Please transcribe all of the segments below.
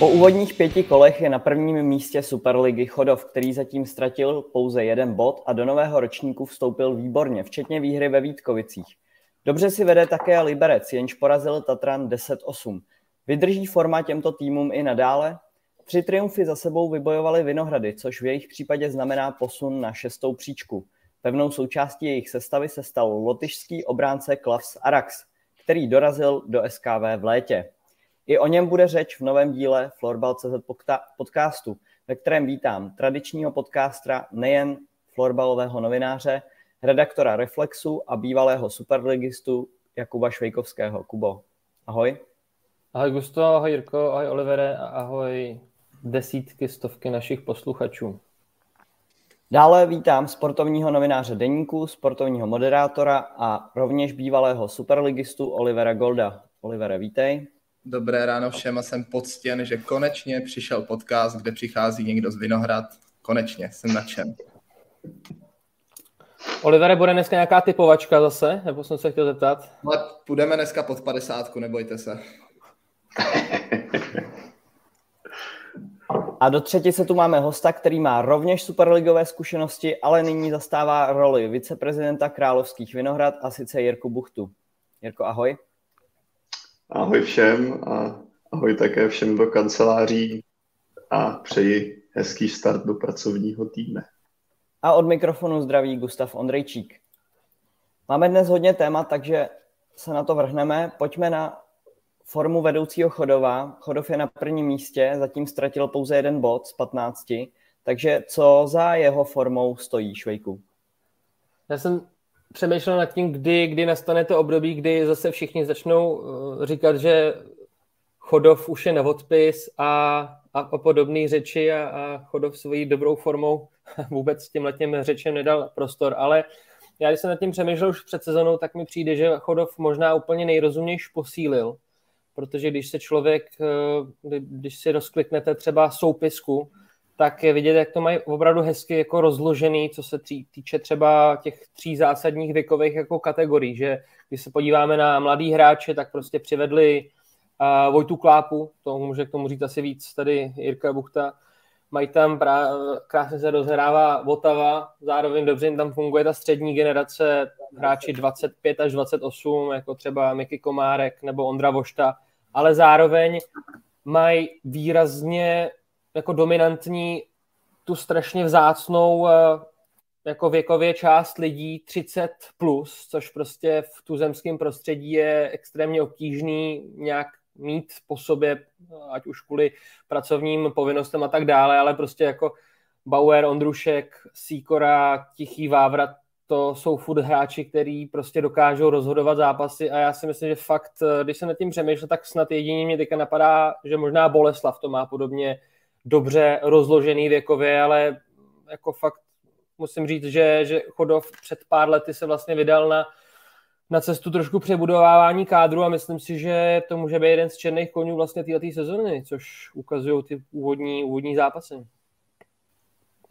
Po úvodních pěti kolech je na prvním místě Superligy Chodov, který zatím ztratil pouze jeden bod a do nového ročníku vstoupil výborně, včetně výhry ve Vítkovicích. Dobře si vede také Liberec, jenž porazil Tatran 10-8. Vydrží forma těmto týmům i nadále? Tři triumfy za sebou vybojovali Vinohrady, což v jejich případě znamená posun na šestou příčku. Pevnou součástí jejich sestavy se stal lotyšský obránce Klavs Arax, který dorazil do SKV v létě. I o něm bude řeč v novém díle Florbal.cz podcastu, ve kterém vítám tradičního podcastra nejen florbalového novináře, redaktora Reflexu a bývalého superligistu Jakuba Švejkovského. Kubo, ahoj. Ahoj Gusto, ahoj Jirko, ahoj Olivere a ahoj desítky, stovky našich posluchačů. Dále vítám sportovního novináře Deníku, sportovního moderátora a rovněž bývalého superligistu Olivera Golda. Olivere, vítej. Dobré ráno všem a jsem poctěn, že konečně přišel podcast, kde přichází někdo z Vinohrad. Konečně, jsem nadšen. Olivere, bude dneska nějaká typovačka zase? Nebo jsem se chtěl zeptat? Ale půjdeme dneska pod 50, nebojte se. A do třetí se tu máme hosta, který má rovněž superligové zkušenosti, ale nyní zastává roli viceprezidenta Královských Vinohrad a sice Jirku Buchtu. Jirko, ahoj. Ahoj všem a ahoj také všem do kanceláří a přeji hezký start do pracovního týdne. A od mikrofonu zdraví Gustav Ondrejčík. Máme dnes hodně témat, takže se na to vrhneme. Pojďme na formu vedoucího Chodova. Chodov je na prvním místě, zatím ztratil pouze jeden bod z 15. Takže co za jeho formou stojí Švejku? Já jsem přemýšlel nad tím, kdy, kdy nastane to období, kdy zase všichni začnou eh, říkat, že Chodov už je na odpis a, a, podobné řeči a, a Chodov svojí dobrou formou vůbec tím letním řečem nedal prostor, ale já když jsem nad tím přemýšlel už před sezonou, tak mi přijde, že Chodov možná úplně nejrozumější posílil, protože když se člověk, eh, když si rozkliknete třeba soupisku, tak je vidět, jak to mají opravdu hezky jako rozložený, co se týče třeba těch tří zásadních věkových jako kategorií, že když se podíváme na mladý hráče, tak prostě přivedli uh, Vojtu Klápu, to může k tomu říct asi víc tady Jirka Buchta, mají tam prá, krásně se rozhrává Votava, zároveň dobře jim tam funguje ta střední generace hráči 25 až 28, jako třeba Miky Komárek nebo Ondra Vošta, ale zároveň mají výrazně jako dominantní tu strašně vzácnou eh, jako věkově část lidí 30 plus, což prostě v tuzemském prostředí je extrémně obtížný nějak mít po sobě, ať už kvůli pracovním povinnostem a tak dále, ale prostě jako Bauer, Ondrušek, Sýkora, Tichý Vávrat, to jsou furt hráči, který prostě dokážou rozhodovat zápasy a já si myslím, že fakt, eh, když se nad tím přemýšlel, tak snad jedině mě teďka napadá, že možná Boleslav to má podobně dobře rozložený věkově, ale jako fakt musím říct, že, že Chodov před pár lety se vlastně vydal na, na cestu trošku přebudovávání kádru a myslím si, že to může být jeden z černých konňů vlastně této sezóny, což ukazují ty úvodní, úvodní zápasy.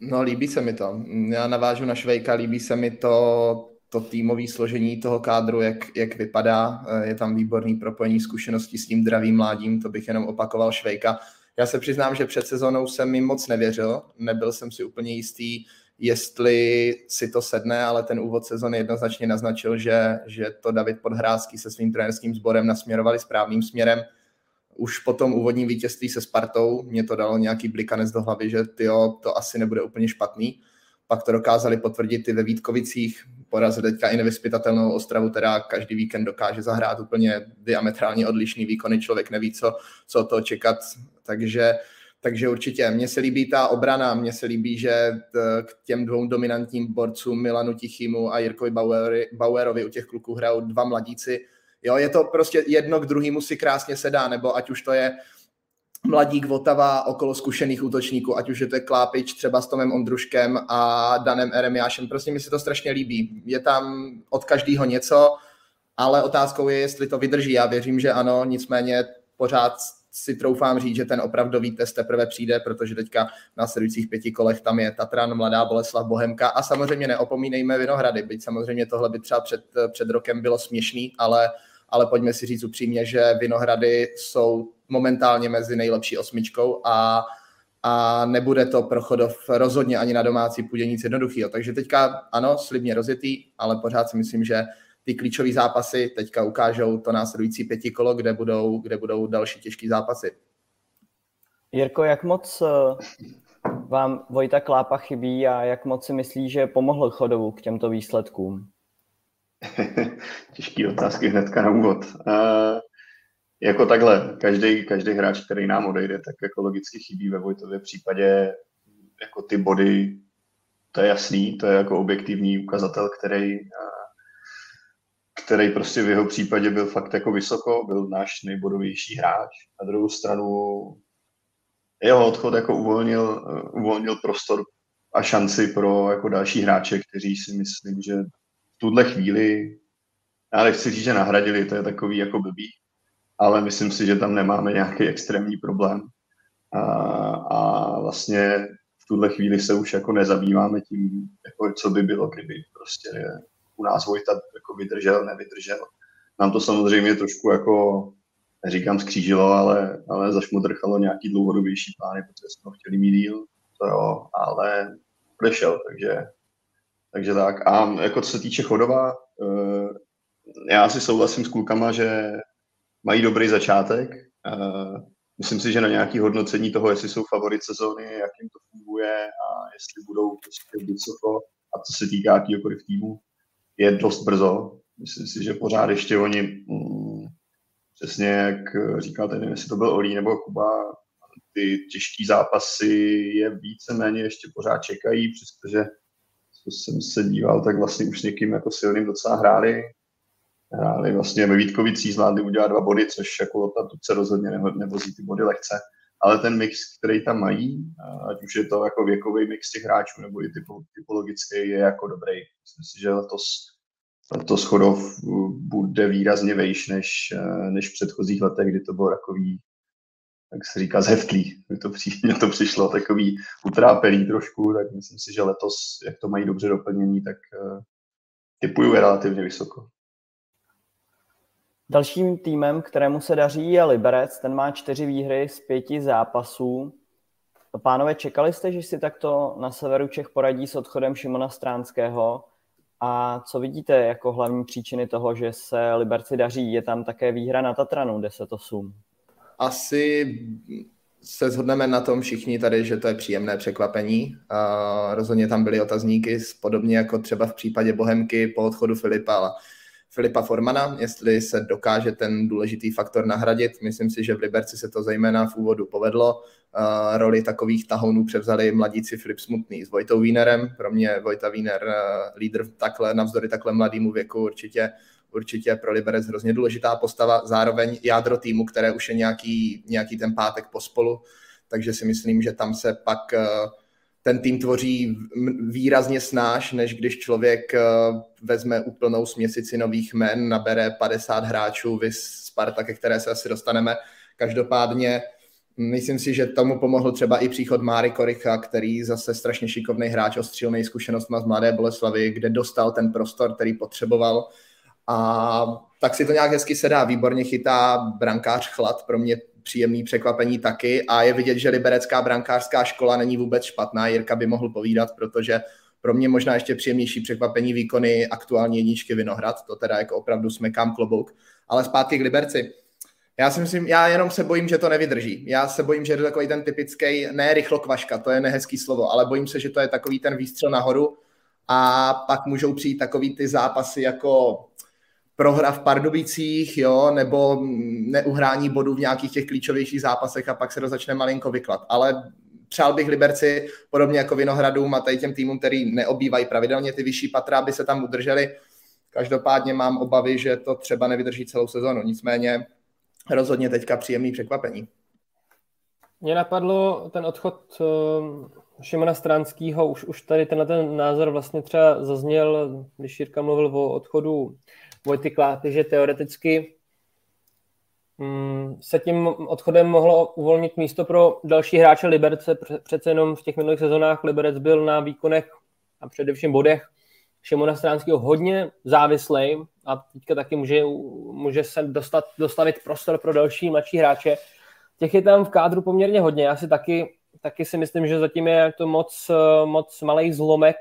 No, líbí se mi to. Já navážu na Švejka, líbí se mi to, to týmové složení toho kádru, jak, jak vypadá. Je tam výborný propojení zkušeností s tím dravým mládím, to bych jenom opakoval Švejka. Já se přiznám, že před sezónou jsem mi moc nevěřil, nebyl jsem si úplně jistý, jestli si to sedne, ale ten úvod sezony jednoznačně naznačil, že, že to David Podhrázký se svým trenerským sborem nasměrovali správným směrem. Už po tom úvodním vítězství se Spartou mě to dalo nějaký blikanec do hlavy, že tyjo, to asi nebude úplně špatný. Pak to dokázali potvrdit i ve Vítkovicích, porazili teďka i nevyspytatelnou Ostravu, teda každý víkend dokáže zahrát úplně diametrálně odlišný výkony, člověk neví, co, co to čekat, takže takže určitě, mně se líbí ta obrana, mně se líbí, že k těm dvou dominantním borcům Milanu Tichýmu a Jirkovi Bauerovi, Bauerovi u těch kluků hrajou dva mladíci. Jo, je to prostě jedno k druhému si krásně sedá, nebo ať už to je mladík Votava okolo zkušených útočníků, ať už je to je Klápič třeba s Tomem Ondruškem a Danem Eremiášem. Prostě mi se to strašně líbí. Je tam od každého něco, ale otázkou je, jestli to vydrží. Já věřím, že ano, nicméně pořád si troufám říct, že ten opravdový test teprve přijde, protože teďka v následujících pěti kolech tam je Tatran, Mladá Boleslav, Bohemka a samozřejmě neopomínejme Vinohrady, byť samozřejmě tohle by třeba před, před rokem bylo směšný, ale ale pojďme si říct upřímně, že Vinohrady jsou momentálně mezi nejlepší osmičkou a a nebude to pro Chodov rozhodně ani na domácí půdě nic jednoduchého. Takže teďka ano, slibně rozjetý, ale pořád si myslím, že ty klíčové zápasy teďka ukážou to následující pěti kolo, kde budou, kde budou další těžké zápasy. Jirko, jak moc eh, vám Vojta Klápa chybí a jak moc si myslí, že pomohl Chodovu k těmto výsledkům? Těžký otázky hnedka na úvod. Uh, jako takhle, každý, každý hráč, který nám odejde, tak jako logicky chybí ve Vojtově případě jako ty body, to je jasný, to je jako objektivní ukazatel, který, který prostě v jeho případě byl fakt jako vysoko, byl náš nejbodovější hráč. Na druhou stranu jeho odchod jako uvolnil, uvolnil prostor a šanci pro jako další hráče, kteří si myslím, že tuhle chvíli, já nechci říct, že nahradili, to je takový jako blbý, ale myslím si, že tam nemáme nějaký extrémní problém. A, a vlastně v tuhle chvíli se už jako nezabýváme tím, jako co by bylo, kdyby prostě u nás Vojta jako vydržel, nevydržel. Nám to samozřejmě trošku jako, neříkám skřížilo, ale, ale zašmodrchalo nějaký dlouhodobější plány, protože jsme ho chtěli mít díl, to jo, ale odešel, takže, takže tak. A jako co se týče Chodova, eh, já si souhlasím s klukama, že mají dobrý začátek. Myslím si, že na nějaké hodnocení toho, jestli jsou favorit sezóny, jak jim to funguje a jestli budou prostě vysoko a co se týká jakýkoliv týmu, je dost brzo. Myslím si, že pořád ještě oni, mm, přesně jak říkal nevím, jestli to byl Olí nebo Kuba, ty těžké zápasy je víceméně ještě pořád čekají, přestože co jsem se díval, tak vlastně už s někým jako silným docela hráli hráli vlastně ve Vítkovicích, zvládli udělat dva body, což jako ta se rozhodně nevozí ty body lehce. Ale ten mix, který tam mají, ať už je to jako věkový mix těch hráčů nebo i typologický, je jako dobrý. Myslím si, že letos, letos Chodov bude výrazně vejš než, než v předchozích letech, kdy to bylo takový, jak se říká, zheftlý. Mně to, při, mně to přišlo takový utrápelý trošku, tak myslím si, že letos, jak to mají dobře doplnění, tak uh, typuju je relativně vysoko. Dalším týmem, kterému se daří, je Liberec. Ten má čtyři výhry z pěti zápasů. Pánové, čekali jste, že si takto na severu Čech poradí s odchodem Šimona Stránského? A co vidíte jako hlavní příčiny toho, že se Liberci daří? Je tam také výhra na Tatranu 10-8. Asi se shodneme na tom všichni tady, že to je příjemné překvapení. A rozhodně tam byly otazníky, podobně jako třeba v případě Bohemky po odchodu Filipa, Filipa Formana, jestli se dokáže ten důležitý faktor nahradit. Myslím si, že v Liberci se to zejména v úvodu povedlo. Uh, roli takových tahounů převzali mladíci Filip Smutný s Vojtou Wienerem. Pro mě Vojta Wiener, uh, lídr takhle, navzdory takhle mladému věku, určitě určitě pro Liberec hrozně důležitá postava, zároveň jádro týmu, které už je nějaký, nějaký ten pátek pospolu, takže si myslím, že tam se pak uh, ten tým tvoří výrazně snáš, než když člověk eh, vezme úplnou směsici nových men, nabere 50 hráčů, vys Sparta, ke které se asi dostaneme. Každopádně myslím si, že tomu pomohl třeba i příchod Máry Koricha, který zase strašně šikovný hráč, ostřílnej zkušenost má z Mladé Boleslavy, kde dostal ten prostor, který potřeboval. A tak si to nějak hezky sedá. Výborně chytá brankář Chlad, pro mě příjemný překvapení taky a je vidět, že liberecká brankářská škola není vůbec špatná. Jirka by mohl povídat, protože pro mě možná ještě příjemnější překvapení výkony aktuální jedničky Vinohrad, to teda jako opravdu smekám klobouk. Ale zpátky k Liberci. Já si myslím, já jenom se bojím, že to nevydrží. Já se bojím, že je to takový ten typický, ne rychlokvaška, to je nehezký slovo, ale bojím se, že to je takový ten výstřel nahoru a pak můžou přijít takový ty zápasy jako prohra v Pardubicích, jo, nebo neuhrání bodů v nějakých těch klíčovějších zápasech a pak se to začne malinko vyklad. Ale přál bych Liberci, podobně jako Vinohradům a tady těm týmům, který neobývají pravidelně ty vyšší patra, aby se tam udrželi. Každopádně mám obavy, že to třeba nevydrží celou sezonu. Nicméně rozhodně teďka příjemný překvapení. Mně napadlo ten odchod eh, Šimona Stránského, už, už tady tenhle ten názor vlastně třeba zazněl, když Jirka mluvil o odchodu Vojty Kláty, že teoreticky mm, se tím odchodem mohlo uvolnit místo pro další hráče Liberce. Přece jenom v těch minulých sezónách Liberec byl na výkonech a především bodech Šimona Stránského hodně závislý a teďka taky může, může se dostat, dostavit prostor pro další mladší hráče. Těch je tam v kádru poměrně hodně. Já si taky, taky si myslím, že zatím je to moc, moc malý zlomek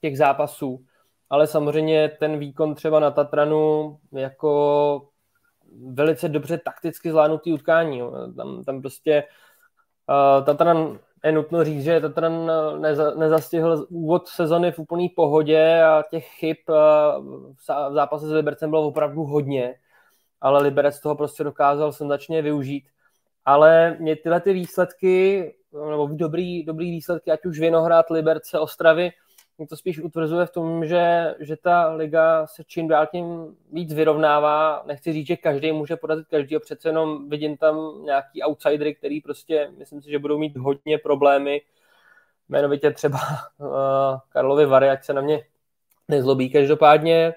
těch zápasů. Ale samozřejmě ten výkon třeba na Tatranu jako velice dobře takticky zvládnutý utkání. Tam, tam prostě uh, Tatran je nutno říct, že Tatran neza, nezastihl úvod sezony v úplný pohodě a těch chyb uh, v zápase s Libercem bylo opravdu hodně, ale Liberec toho prostě dokázal senzačně využít. Ale mě tyhle ty výsledky, nebo dobrý, dobrý výsledky, ať už Vinohrad, Liberce, Ostravy, mě to spíš utvrzuje v tom, že, že ta liga se čím dál tím víc vyrovnává. Nechci říct, že každý může porazit každýho, přece jenom vidím tam nějaký outsidery, který prostě, myslím si, že budou mít hodně problémy. Jmenovitě třeba uh, Karlovi Vary, ať se na mě nezlobí. Každopádně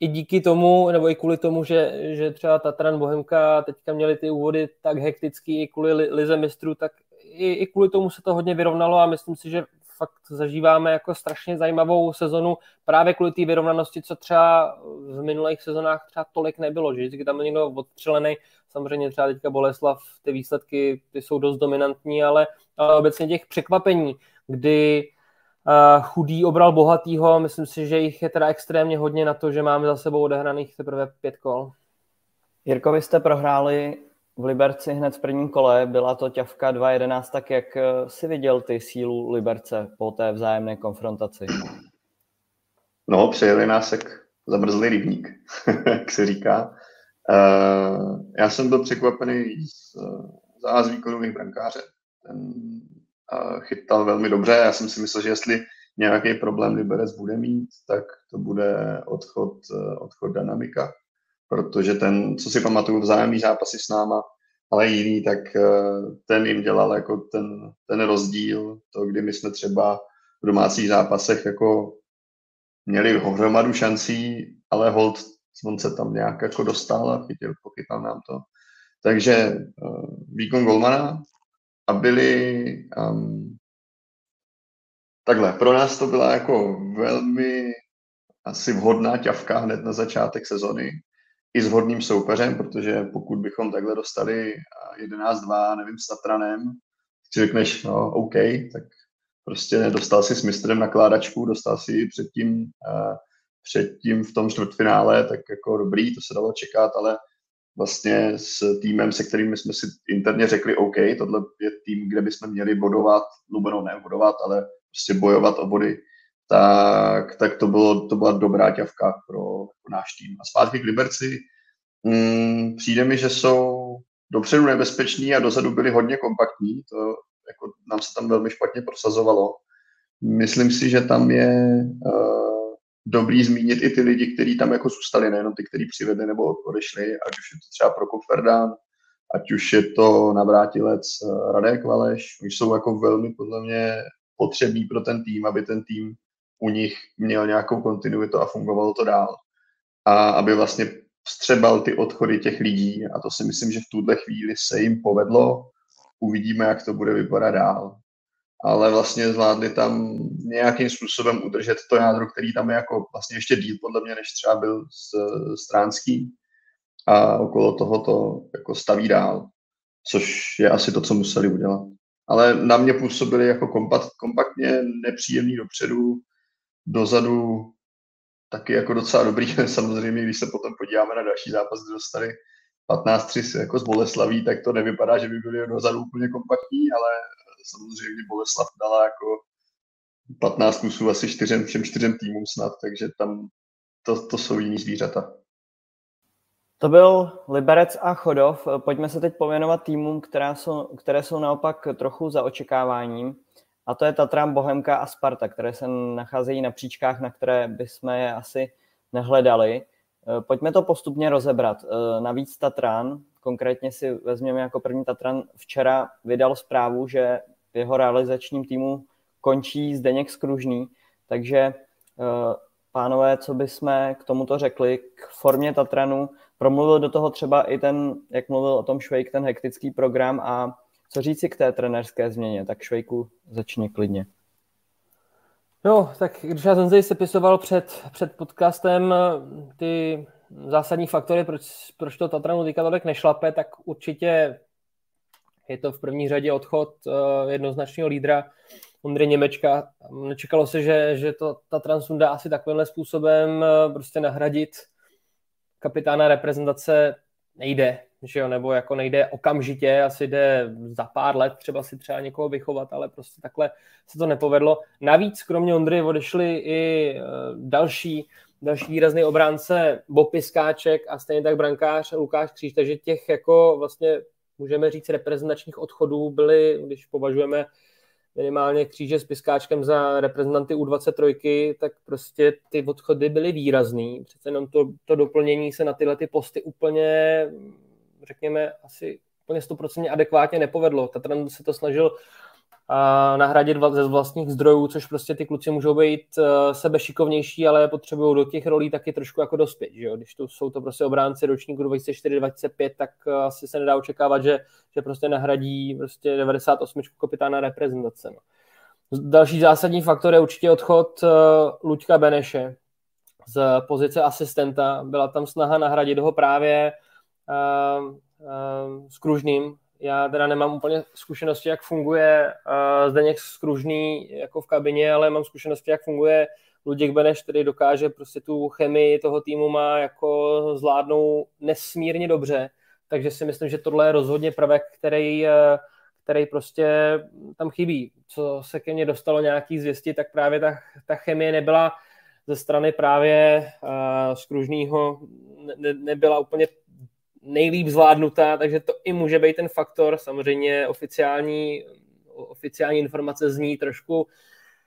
i díky tomu, nebo i kvůli tomu, že, že třeba Tatran Bohemka teďka měli ty úvody tak hektický i kvůli lize mistrů, tak i, i kvůli tomu se to hodně vyrovnalo a myslím si, že fakt zažíváme jako strašně zajímavou sezonu právě kvůli té vyrovnanosti, co třeba v minulých sezonách třeba tolik nebylo, že vždycky tam byl někdo odstřelený, samozřejmě třeba teďka Boleslav, ty výsledky ty jsou dost dominantní, ale, ale obecně těch překvapení, kdy chudý obral bohatýho, myslím si, že jich je teda extrémně hodně na to, že máme za sebou odehraných teprve pět kol. Jirko, vy jste prohráli v Liberci hned v prvním kole. Byla to ťavka 2-11, tak jak eh, si viděl ty sílu Liberce po té vzájemné konfrontaci? No, přejeli nás jak zamrzlý rybník, jak se říká. Uh, já jsem byl překvapený z, z výkonu mých brankáře. Ten chytal velmi dobře. Já jsem si myslel, že jestli nějaký problém Liberec bude mít, tak to bude odchod, odchod Dynamika protože ten, co si pamatuju, vzájemný zápasy s náma, ale jiný, tak eh, ten jim dělal jako ten, ten rozdíl, to, kdy my jsme třeba v domácích zápasech jako měli hromadu šancí, ale hold on se tam nějak jako dostal a chytil, pochytal nám to. Takže uh, výkon Golmana a byli um, takhle, pro nás to byla jako velmi asi vhodná ťavka hned na začátek sezony, i s hodným soupeřem, protože pokud bychom takhle dostali 11-2, nevím, s Tatranem, si řekneš, no OK, tak prostě dostal si s mistrem nakládačku, dostal si předtím, uh, předtím v tom čtvrtfinále, tak jako dobrý, to se dalo čekat, ale vlastně s týmem, se kterým jsme si interně řekli, OK, tohle je tým, kde bychom měli bodovat, Lubeno ne bodovat, ale prostě bojovat o body, tak, tak to, bylo, to byla dobrá ťavka pro, pro náš tým. A zpátky k Liberci, mm, přijde mi, že jsou dopředu nebezpeční a dozadu byli hodně kompaktní, to jako nám se tam velmi špatně prosazovalo. Myslím si, že tam je uh, dobrý zmínit i ty lidi, kteří tam jako zůstali, nejenom ty, kteří přivedli nebo odešli, ať už je to třeba Prokop Ferdán, ať už je to navrátilec uh, Radek Valeš, už jsou jako velmi podle mě potřební pro ten tým, aby ten tým u nich měl nějakou kontinuitu a fungovalo to dál. A aby vlastně vstřebal ty odchody těch lidí a to si myslím, že v tuhle chvíli se jim povedlo. Uvidíme, jak to bude vypadat dál. Ale vlastně zvládli tam nějakým způsobem udržet to jádro, který tam je jako vlastně ještě díl podle mě, než třeba byl s, stránský a okolo toho to jako staví dál, což je asi to, co museli udělat. Ale na mě působili jako kompakt, kompaktně nepříjemný dopředu, dozadu taky jako docela dobrý. Samozřejmě, když se potom podíváme na další zápas, kde dostali 15-3 jako z Boleslaví, tak to nevypadá, že by byli dozadu úplně kompaktní, ale samozřejmě Boleslav dala jako 15 kusů asi čtyřem, všem čtyřem týmům snad, takže tam to, to jsou jiný zvířata. To byl Liberec a Chodov. Pojďme se teď pověnovat týmům, které jsou, které jsou naopak trochu za očekáváním. A to je Tatran, Bohemka a Sparta, které se nacházejí na příčkách, na které bychom je asi nehledali. Eh, pojďme to postupně rozebrat. Eh, navíc Tatran, konkrétně si vezměme jako první Tatran, včera vydal zprávu, že v jeho realizačním týmu končí Zdeněk Skružný, takže eh, pánové, co bychom k tomuto řekli, k formě Tatranu, promluvil do toho třeba i ten, jak mluvil o tom Švejk, ten hektický program a co říci k té trenerské změně? Tak Švejku začni klidně. No, tak když já jsem se sepisoval před, před podcastem ty zásadní faktory, proč, proč to Tatranu teďka tolik nešlape, tak určitě je to v první řadě odchod uh, jednoznačného lídra Ondry Němečka. Nečekalo se, že, že to Tatran sundá asi takovýmhle způsobem uh, prostě nahradit kapitána reprezentace nejde, že jo, nebo jako nejde okamžitě, asi jde za pár let třeba si třeba někoho vychovat, ale prostě takhle se to nepovedlo. Navíc kromě Ondry odešli i uh, další další výrazný obránce Bob Piskáček a stejně tak brankář Lukáš Kříž, takže těch jako vlastně můžeme říct reprezentačních odchodů byly, když považujeme minimálně kříže s Piskáčkem za reprezentanty U23, tak prostě ty odchody byly výrazný. Přece jenom to, to doplnění se na tyhle ty posty úplně, řekněme, asi úplně 100% adekvátně nepovedlo. Tatran se to snažil nahradit ze vlastních zdrojů, což prostě ty kluci můžou být eh, sebe šikovnější, ale potřebují do těch rolí taky trošku jako dospět. Že jo? Když to jsou to prostě obránci ročníku 24-25, tak eh, asi se nedá očekávat, že, že prostě nahradí prostě 98 kapitána reprezentace. No. Další zásadní faktor je určitě odchod uh, Luďka Beneše z pozice asistenta. Byla tam snaha nahradit ho právě uh, uh, s Kružným, já teda nemám úplně zkušenosti, jak funguje uh, Zdeněk Skružný jako v kabině, ale mám zkušenosti, jak funguje Luděk Beneš, který dokáže prostě tu chemii toho týmu má jako zvládnou nesmírně dobře. Takže si myslím, že tohle je rozhodně prvek, který, který prostě tam chybí. Co se ke mně dostalo nějaký zvěsti, tak právě ta, ta chemie nebyla ze strany právě uh, Skružného ne, nebyla úplně nejlíp zvládnutá, takže to i může být ten faktor. Samozřejmě oficiální, oficiální informace zní trošku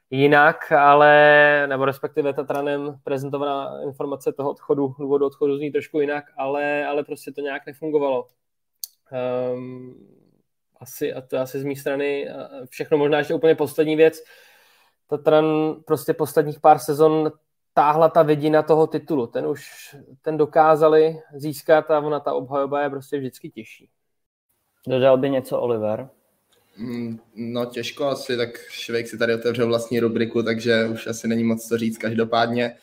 jinak, ale, nebo respektive Tatranem prezentovaná informace toho odchodu, důvodu odchodu zní trošku jinak, ale, ale prostě to nějak nefungovalo. Um, asi, a to asi z mé strany všechno, možná ještě úplně poslední věc. Tatran prostě posledních pár sezon táhla ta vidina toho titulu. Ten už ten dokázali získat a ona ta obhajoba je prostě vždycky těžší. Dodal by něco Oliver? Mm, no těžko asi, tak Švejk si tady otevřel vlastní rubriku, takže už asi není moc co říct. Každopádně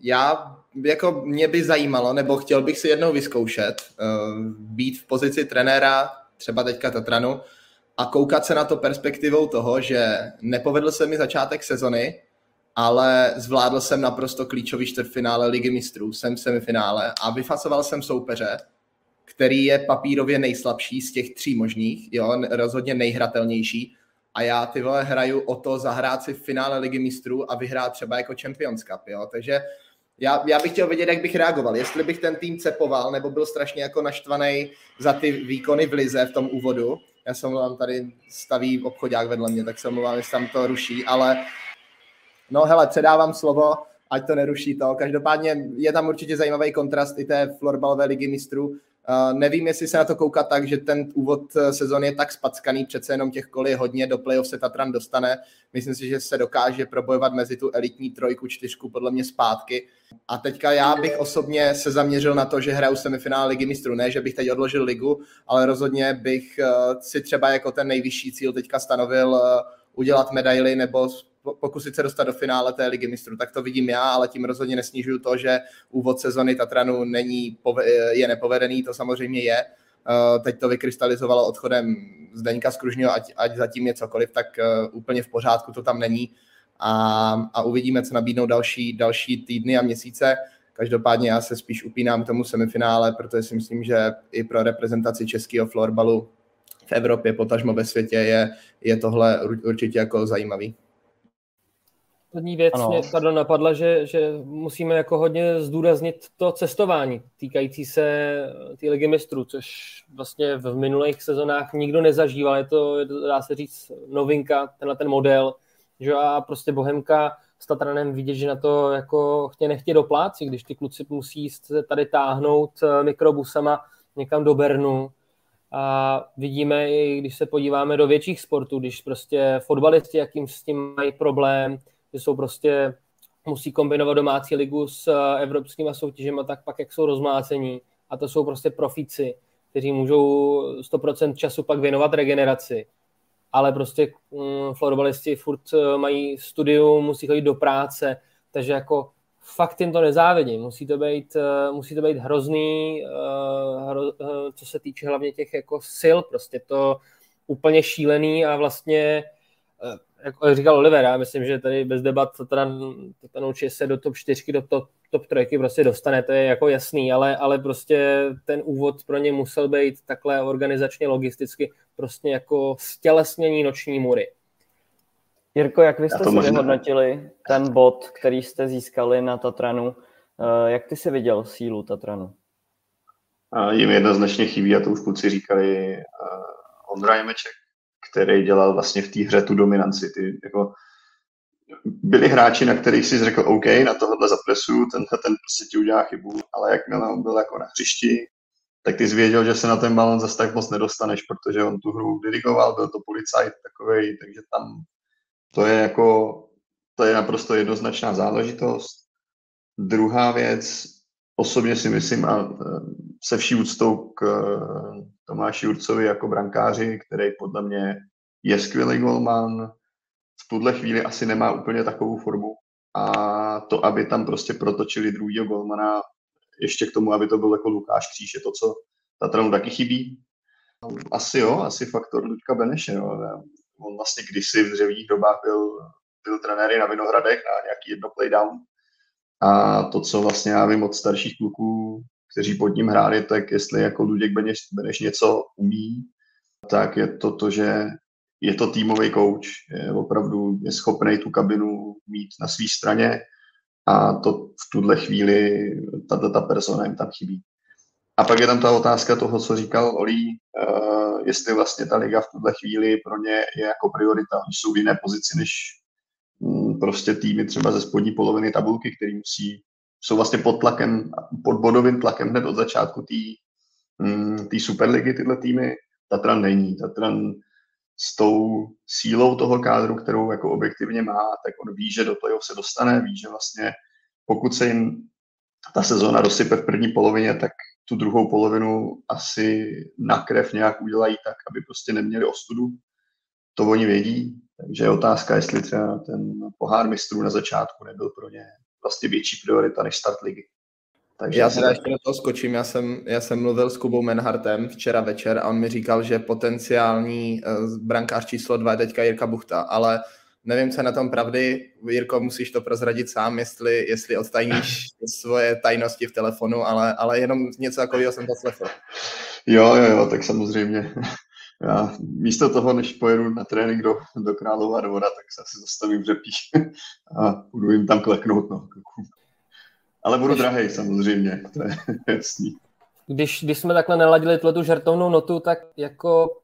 já, jako mě by zajímalo, nebo chtěl bych si jednou vyzkoušet, uh, být v pozici trenéra, třeba teďka Tatranu, a koukat se na to perspektivou toho, že nepovedl se mi začátek sezony, ale zvládl jsem naprosto klíčový čtvrtfinále Ligy mistrů, jsem v semifinále a vyfacoval jsem soupeře, který je papírově nejslabší z těch tří možných, jo, rozhodně nejhratelnější a já ty vole hraju o to zahrát si v finále Ligy mistrů a vyhrát třeba jako Champions Cup, jo, takže já, já bych chtěl vědět, jak bych reagoval. Jestli bych ten tým cepoval, nebo byl strašně jako naštvaný za ty výkony v Lize v tom úvodu. Já jsem vám tady staví obchodák vedle mě, tak se omlouvám, jestli tam to ruší, ale No hele, předávám slovo, ať to neruší to. Každopádně je tam určitě zajímavý kontrast i té florbalové ligy mistrů. Uh, nevím, jestli se na to koukat tak, že ten úvod eh, sezóny je tak spackaný, přece jenom těch kolí hodně, do playoff se Tatran dostane. Myslím si, že se dokáže probojovat mezi tu elitní trojku, čtyřku podle mě zpátky. A teďka já bych osobně se zaměřil na to, že hraju semifinále ligy mistrů. Ne, že bych teď odložil ligu, ale rozhodně bych uh, si třeba jako ten nejvyšší cíl teďka stanovil udělat medaily nebo pokusit se dostat do finále té ligy mistrů. Tak to vidím já, ale tím rozhodně nesnižuju to, že úvod sezony Tatranu není, je nepovedený, to samozřejmě je. Eh, teď to vykrystalizovalo odchodem Zdeňka Skružního, ať, ať zatím je cokoliv, tak eh, úplně v pořádku to tam není. A, a uvidíme, co nabídnou další, další týdny a měsíce. Každopádně já se spíš upínám k tomu semifinále, protože si myslím, že i pro reprezentaci českého florbalu v Evropě, potažmo ve světě, je, je tohle určitě jako zajímavý. Poslední věc ano. mě pardon, napadla, že, že musíme jako hodně zdůraznit to cestování týkající se té ligy mistrů, což vlastně v minulých sezonách nikdo nezažíval. Je to, dá se říct, novinka, tenhle ten model, že a prostě Bohemka s Tatranem vidět, že na to jako chtě nechtě doplácí, když ty kluci musí se tady táhnout eh, mikrobusama někam do Bernu, a vidíme i, když se podíváme do větších sportů, když prostě fotbalisti, jakým s tím mají problém, že jsou prostě musí kombinovat domácí ligu s eh, evropskými soutěžemi, tak pak jak jsou rozmácení. A to jsou prostě profíci, kteří můžou 100% času pak věnovat regeneraci. ale prostě mm, florbalisti furt eh, mají studium, musí chodit do práce, takže jako fakt jim to nezávidím. Musí to být, eh, musí to být hrozný, hro, co se týče hlavně těch jako sil, prostě to úplně šílený a vlastně jak říkal Oliver, já myslím, že tady bez debat ten určitě se do top 4, do top, top 3 prostě dostane, to je jako jasný, ale, ale prostě ten úvod pro ně musel být takhle organizačně, logisticky prostě jako stělesnění noční mury. Jirko, jak vy jste si možná... vyhodnotili ten bod, který jste získali na Tatranu? Eh, jak ty jsi viděl sílu Tatranu? Jim jednoznačně chybí, a to už kluci říkali, uh, Ondra Jemeček, který dělal vlastně v té hře tu dominanci. Ty, jako, byli hráči, na kterých si řekl, OK, na tohle zapresu, tenhle ten prostě ti udělá chybu, ale jakmile on byl jako na hřišti, tak ty jsi věděl, že se na ten balon zase tak moc nedostaneš, protože on tu hru dirigoval, byl to policajt takový, takže tam to je jako, to je naprosto jednoznačná záležitost. Druhá věc, osobně si myslím, a e, se vší úctou k e, Tomáši Jurcovi jako brankáři, který podle mě je skvělý golman, v tuhle chvíli asi nemá úplně takovou formu. A to, aby tam prostě protočili druhýho golmana, ještě k tomu, aby to byl jako Lukáš Kříž, je to, co Tatranu taky chybí. Asi jo, asi faktor Luďka Beneše. Jo. On vlastně kdysi v dřevních dobách byl, byl trenéry na Vinohradech na nějaký jedno playdown. A to, co vlastně já vím od starších kluků, kteří pod ním hráli, tak jestli jako Luděk Beneš, Beneš něco umí, tak je to to, že je to týmový coach, je opravdu je schopný tu kabinu mít na své straně a to v tuhle chvíli tato ta persona jim tam chybí. A pak je tam ta otázka toho, co říkal Olí, uh, jestli vlastně ta liga v tuhle chvíli pro ně je jako priorita. Oni jsou v jiné pozici než prostě týmy třeba ze spodní poloviny tabulky, který musí, jsou vlastně pod tlakem, pod bodovým tlakem hned od začátku té um, superligy tyhle týmy. Tatran není. Tatran s tou sílou toho kádru, kterou jako objektivně má, tak on ví, že do toho se dostane, ví, že vlastně pokud se jim ta sezóna rozsype v první polovině, tak tu druhou polovinu asi na krev nějak udělají tak, aby prostě neměli ostudu. To oni vědí, takže je otázka, jestli třeba ten pohár mistrů na začátku nebyl pro ně vlastně větší priorita než start ligy. Takže já teda ještě do toho skočím, já jsem, já jsem mluvil s Kubou Menhartem včera večer a on mi říkal, že potenciální uh, brankář číslo dva je teďka Jirka Buchta, ale nevím, co je na tom pravdy. Jirko, musíš to prozradit sám, jestli, jestli odtajníš svoje tajnosti v telefonu, ale, ale jenom něco takového jsem zaslechl. Jo, jo, jo, tak samozřejmě. Já místo toho, než pojedu na trénink do, do Králova Dvora, tak se asi zastavím v řepích a budu jim tam kleknout. No. Ale budu drahý samozřejmě, to je jasný. Když, když jsme takhle neladili tu žertovnou notu, tak jako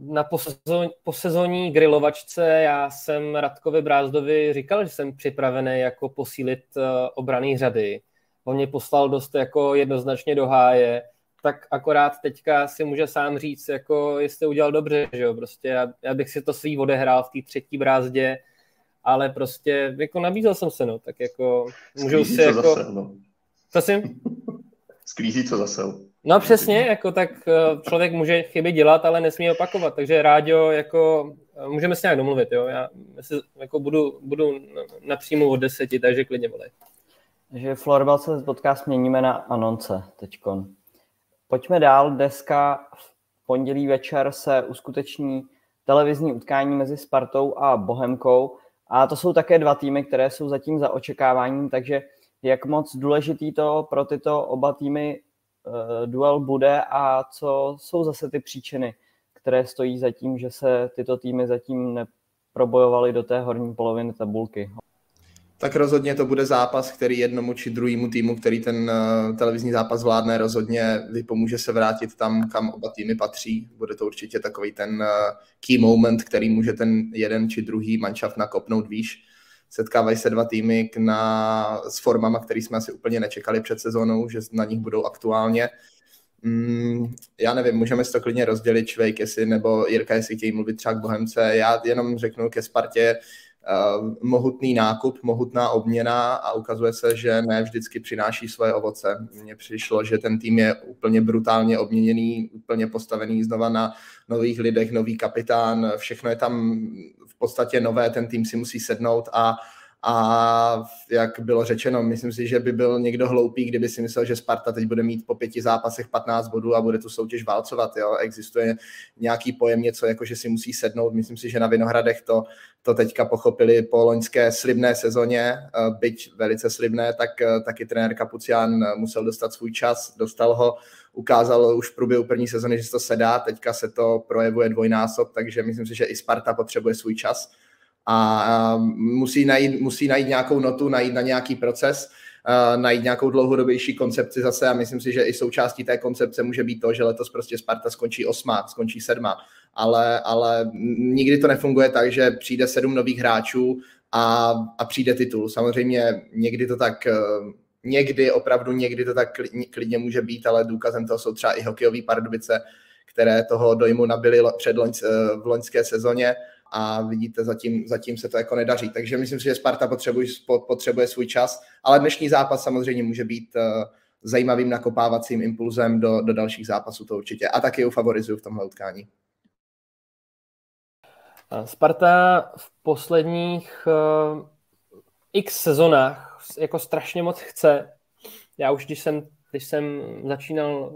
na posezon, posezonní grilovačce já jsem Radkovi Brázdovi říkal, že jsem připravený jako posílit uh, obraný řady. On mě poslal dost jako jednoznačně do háje, tak akorát teďka si může sám říct, jako jestli udělal dobře, že jo, prostě já, já bych si to svý odehrál v té třetí brázdě, ale prostě jako nabízel jsem se, no, tak jako můžu si jako... Zase, no. Prosím? Sklízí, co zasel. No přesně, jako tak eh, člověk může chyby dělat, ale nesmí opakovat, takže Ráďo, jako eh, můžeme se nějak domluvit, jo, já si, jako budu, budu napřímo od deseti, takže klidně volej. Takže Florbal se podcast měníme na Anonce teďkon. Pojďme dál, dneska v pondělí večer se uskuteční televizní utkání mezi Spartou a Bohemkou a to jsou také dva týmy, které jsou zatím za očekáváním, takže jak moc důležitý to pro tyto oba týmy uh, duel bude a co jsou zase ty příčiny, které stojí za tím, že se tyto týmy zatím neprobojovaly do té horní poloviny tabulky. Tak rozhodně to bude zápas, který jednomu či druhému týmu, který ten uh, televizní zápas vládne, rozhodně vypomůže se vrátit tam, kam oba týmy patří. Bude to určitě takový ten uh, key moment, který může ten jeden či druhý manšaft nakopnout výš setkávají se dva týmy na, s formama, který jsme asi úplně nečekali před sezónou, že na nich budou aktuálně. Mm, já nevím, můžeme si to klidně rozdělit, Švejk, jestli, nebo Jirka, jestli chtějí mluvit třeba k Bohemce. Já jenom řeknu ke Spartě, mohutný nákup, mohutná obměna a ukazuje se, že ne vždycky přináší svoje ovoce. Mně přišlo, že ten tým je úplně brutálně obměněný, úplně postavený znova na nových lidech, nový kapitán, všechno je tam v podstatě nové, ten tým si musí sednout a a jak bylo řečeno, myslím si, že by byl někdo hloupý, kdyby si myslel, že Sparta teď bude mít po pěti zápasech 15 bodů a bude tu soutěž válcovat. Jo? Existuje nějaký pojem, něco jako, že si musí sednout. Myslím si, že na Vinohradech to, to teďka pochopili po loňské slibné sezóně, eh, byť velice slibné, tak eh, taky trenér Kapucián musel dostat svůj čas, dostal ho, ukázal už v průběhu první sezóny, že se to sedá, teďka se to projevuje dvojnásob, takže myslím si, že i Sparta potřebuje svůj čas a musí najít, musí najít nějakou notu, najít na nějaký proces, najít nějakou dlouhodobější koncepci zase. A myslím si, že i součástí té koncepce může být to, že letos prostě Sparta skončí osma, skončí sedma, ale, ale nikdy to nefunguje tak, že přijde sedm nových hráčů a, a přijde titul. Samozřejmě někdy to tak někdy, opravdu někdy to tak klidně může být, ale důkazem toho jsou třeba i hokejové pardubice, které toho dojmu nabili před loň, v loňské sezóně a vidíte, zatím, zatím se to jako nedaří. Takže myslím si, že Sparta potřebuje, potřebuje svůj čas, ale dnešní zápas samozřejmě může být uh, zajímavým nakopávacím impulzem do, do dalších zápasů, to určitě. A taky ho favorizuju v tomhle utkání. Sparta v posledních uh, x sezonách jako strašně moc chce. Já už, když jsem, když jsem začínal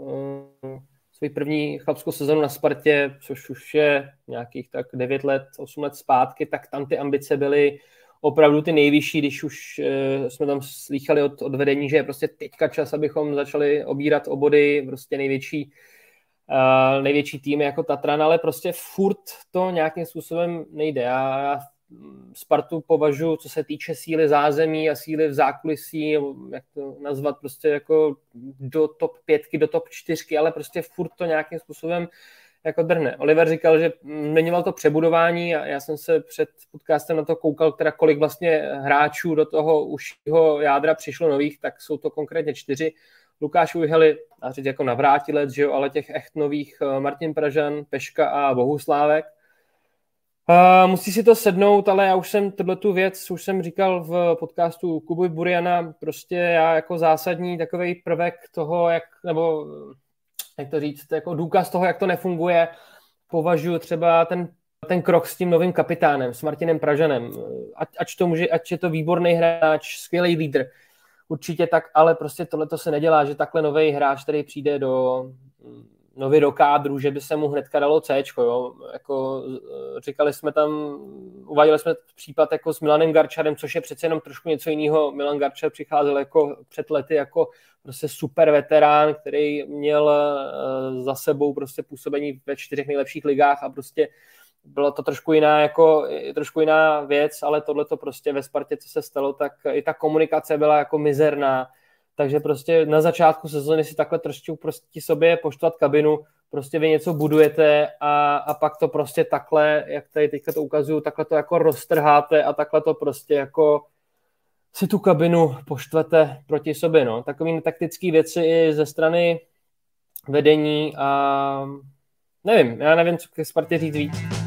svůj první chlapskou sezonu na Spartě, což už je nějakých tak 9 let, 8 let zpátky, tak tam ty ambice byly opravdu ty nejvyšší, když už uh, jsme tam slýchali od, od vedení, že je prostě teďka čas, abychom začali obírat obody, prostě největší uh, největší tým jako Tatran, ale prostě furt to nějakým způsobem nejde. Já, já Spartu považuji, co se týče síly zázemí a síly v zákulisí, jak to nazvat, prostě jako do top pětky, do top čtyřky, ale prostě furt to nějakým způsobem jako drhne. Oliver říkal, že zmiňoval to přebudování a já jsem se před podcastem na to koukal, teda kolik vlastně hráčů do toho už jeho jádra přišlo nových, tak jsou to konkrétně čtyři. Lukáš Ujheli, a říct jako navrátilec, že jo, ale těch echt nových eh, Martin Pražan, Peška a Bohuslávek – Uh, musí si to sednout, ale já už jsem tohle tu věc, už jsem říkal v podcastu Kubuj Buriana, prostě já jako zásadní takový prvek toho, jak, nebo jak to říct, jako důkaz toho, jak to nefunguje, považuji třeba ten, ten krok s tím novým kapitánem, s Martinem Pražanem. Ať, ať, to může, ať je to výborný hráč, skvělý lídr, určitě tak, ale prostě tohle to se nedělá, že takhle nový hráč, který přijde do nově do kádru, že by se mu hnedka dalo C, jo. Jako, eh, říkali jsme tam, uváděli jsme případ jako s Milanem Garčarem, což je přece jenom trošku něco jiného. Milan Garčar přicházel jako před lety jako prostě super veterán, který měl eh, za sebou prostě působení ve čtyřech nejlepších ligách a prostě bylo to trošku jiná, jako, trošku jiná věc, ale tohle to prostě ve Spartě, co se stalo, tak i ta komunikace byla jako mizerná takže prostě na začátku sezóny si takhle trošku prostě sobě poštvat kabinu, prostě vy něco budujete a, a pak to prostě takhle, jak tady teďka to ukazuju, takhle to jako roztrháte a takhle to prostě jako si tu kabinu poštvete proti sobě, no. Takový taktický věci i ze strany vedení a nevím, já nevím, co ke Spartě říct víc.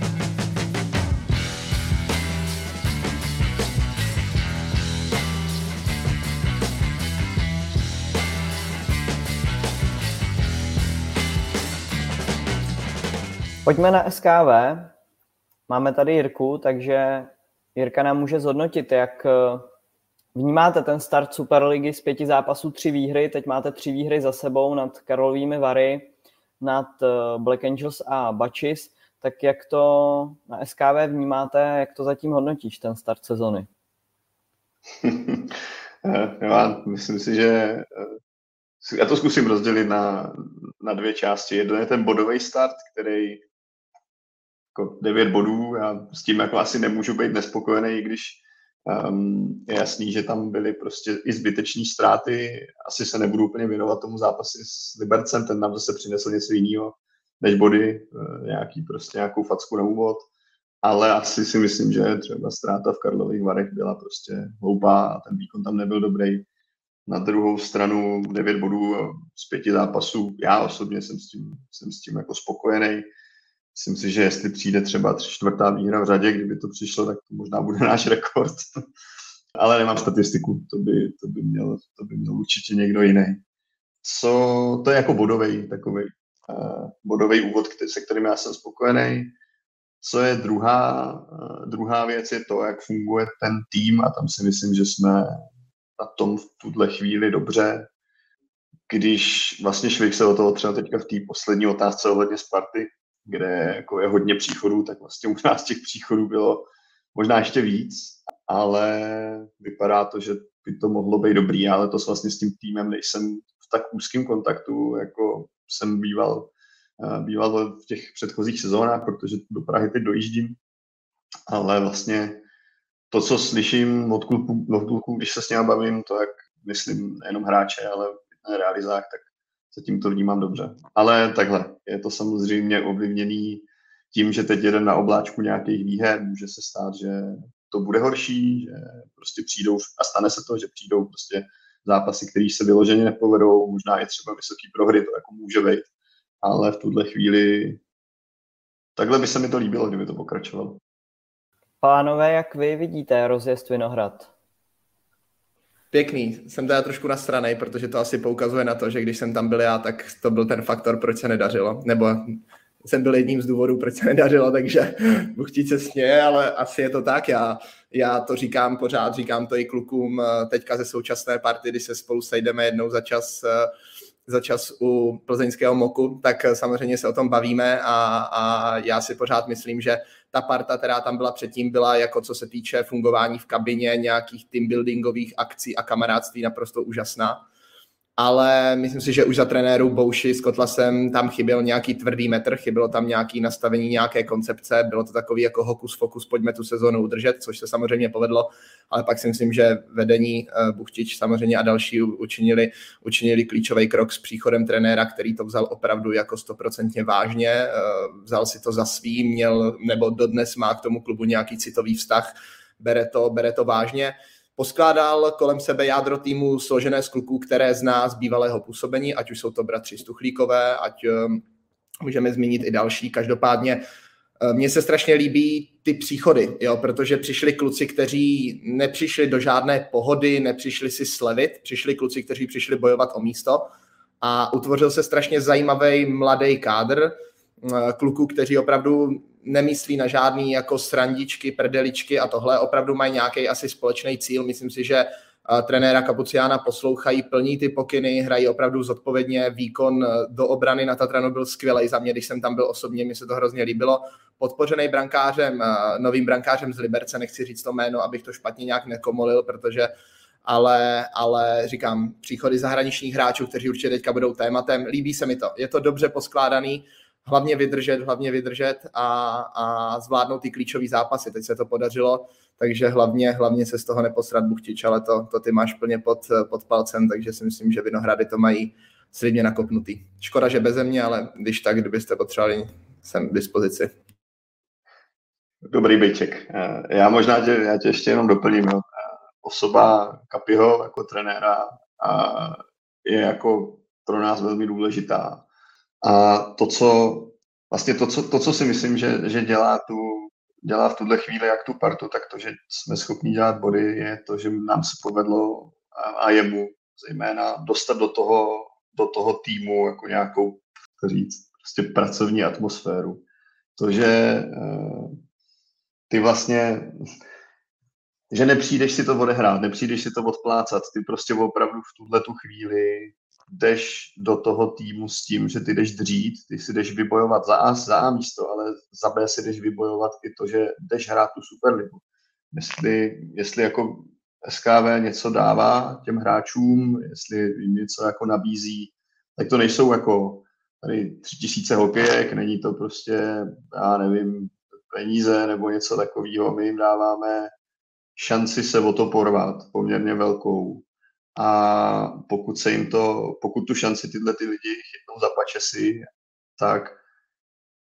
Pojďme na SKV. Máme tady Jirku, takže Jirka nám může zhodnotit, jak eh, vnímáte ten start Superligy z pěti zápasů, tři výhry. Teď máte tři výhry za sebou nad Karolovými Vary, nad eh, Black Angels a Bačis. Tak jak to na SKV vnímáte, jak to zatím hodnotíš, ten start sezony? Já myslím si, že eh, já to zkusím rozdělit na, na dvě části. Jeden je ten bodový start, který jako 9 bodů, já s tím jako asi nemůžu být nespokojený, když um, je jasný, že tam byly prostě i zbyteční ztráty. Asi se nebudu úplně věnovat tomu zápasi s Libercem, ten nám zase přinesl něco jiného než body, eh, nějaký prostě nějakou facku na úvod. Ale asi si myslím, že třeba ztráta v Karlových Varech byla prostě hloupá a ten výkon tam nebyl dobrý. Na druhou stranu 9 bodů z pěti zápasů. Já osobně jsem s tím, jsem s tím jako spokojený myslím si, že jestli přijde třeba tři čtvrtá výhra v řadě, kdyby to přišlo, tak to možná bude náš rekord. Ale nemám statistiku, to by, to by, měl, to by měl určitě někdo jiný. Co, to je jako bodový takový uh, bodový úvod, který, se kterým já jsem spokojený. Co je druhá, uh, druhá věc, je to, jak funguje ten tým a tam si myslím, že jsme na tom v tuhle chvíli dobře. Když vlastně Švik se o toho třeba teďka v té poslední otázce ohledně Sparty, kde jako je hodně příchodů, tak vlastně u nás těch příchodů bylo možná ještě víc, ale vypadá to, že by to mohlo být dobrý, ale to vlastně s tím týmem nejsem v tak úzkém kontaktu, jako jsem býval, eh, býval v těch předchozích sezónách, protože do Prahy teď dojíždím, ale vlastně to, co slyším od kluků, od kluků když se s nimi bavím, to jak myslím nejenom hráče, ale na realizách, tak zatím to vnímám dobře. Ale takhle, je to samozřejmě ovlivněný tím, že teď jeden na obláčku nějakých výher, může se stát, že to bude horší, že prostě přijdou, a stane se to, že přijdou prostě zápasy, které se vyloženě nepovedou, možná i třeba vysoký prohry, to jako může být, ale v tuhle chvíli takhle by se mi to líbilo, kdyby to pokračovalo. Pánové, jak vy vidíte rozjezd Vinohrad? Pěkný, jsem teda trošku nasranej, protože to asi poukazuje na to, že když jsem tam byl já, tak to byl ten faktor, proč se nedařilo. Nebo jsem byl jedním z důvodů, proč se nedařilo, takže Bůh se směje, ale asi je to tak. Já, já to říkám pořád, říkám to i klukům eh, teďka ze současné party, když se spolu sejdeme jednou za čas, eh, za čas u plzeňského moku, tak samozřejmě se o tom bavíme a, a já si pořád myslím, že ta parta, která tam byla předtím, byla jako co se týče fungování v kabině, nějakých team buildingových akcí a kamarádství naprosto úžasná ale myslím si, že už za trenéru Bouši s Kotlasem tam chyběl nějaký tvrdý metr, chybělo tam nějaký nastavení nějaké koncepce, bylo to takový jako hokus fokus, pojďme tu sezónu udržet, což se samozřejmě povedlo, ale pak si myslím, že vedení eh, Buchtič samozřejmě a další učinili, učinili klíčový krok s příchodem trenéra, který to vzal opravdu jako stoprocentně vážně, eh, vzal si to za svý, měl nebo dodnes má k tomu klubu nějaký citový vztah, bere to, bere to vážně poskládal kolem sebe jádro týmu složené z kluků, které zná z bývalého působení, ať už jsou to bratři Stuchlíkové, ať um, můžeme zmínit i další. Každopádně uh, mně se strašně líbí ty příchody, jo, protože přišli kluci, kteří nepřišli do žádné pohody, nepřišli si slevit, přišli kluci, kteří přišli bojovat o místo a utvořil se strašně zajímavý mladý kádr uh, kluků, kteří opravdu nemyslí na žádný jako srandičky, prdeličky a tohle, opravdu mají nějaký asi společný cíl. Myslím si, že trenéra Kapuciána poslouchají, plní ty pokyny, hrají opravdu zodpovědně. Výkon do obrany na Tatranu byl skvělý za mě, když jsem tam byl osobně, mi se to hrozně líbilo. Podpořený brankářem, novým brankářem z Liberce, nechci říct to jméno, abych to špatně nějak nekomolil, protože ale, ale říkám, příchody zahraničních hráčů, kteří určitě teďka budou tématem, líbí se mi to. Je to dobře poskládaný, hlavně vydržet, hlavně vydržet a, a zvládnout ty klíčové zápasy. Teď se to podařilo, takže hlavně, hlavně se z toho neposrat Buchtič, ale to, to ty máš plně pod, pod palcem, takže si myslím, že Vinohrady to mají slibně nakopnutý. Škoda, že beze mě, ale když tak, kdybyste potřebovali, jsem k dispozici. Dobrý byček. Eh, já možná tě, já tě ještě jenom doplním. Jo. Eh, osoba Kapiho jako trenéra a je jako pro nás velmi důležitá. A to, co vlastně to, co, to, co si myslím, že, že dělá, tu, dělá v tuhle chvíli jak tu partu, tak to, že jsme schopni dělat body, je to, že nám se povedlo a, a jemu zejména dostat do toho, do toho týmu jako nějakou, říct, prostě pracovní atmosféru. To, že eh, ty vlastně, že nepřijdeš si to odehrát, nepřijdeš si to odplácat, ty prostě opravdu v tuhle tu chvíli jdeš do toho týmu s tím, že ty jdeš dřít, ty si jdeš vybojovat za A, za A místo, ale za B si jdeš vybojovat i to, že jdeš hrát tu Superligu. Jestli, jestli jako SKV něco dává těm hráčům, jestli jim něco jako nabízí, tak to nejsou jako tady tři tisíce hokejek, není to prostě, já nevím, peníze nebo něco takového. My jim dáváme šanci se o to porvat, poměrně velkou a pokud se jim to, pokud tu šanci tyhle ty lidi chytnou za pačesy, tak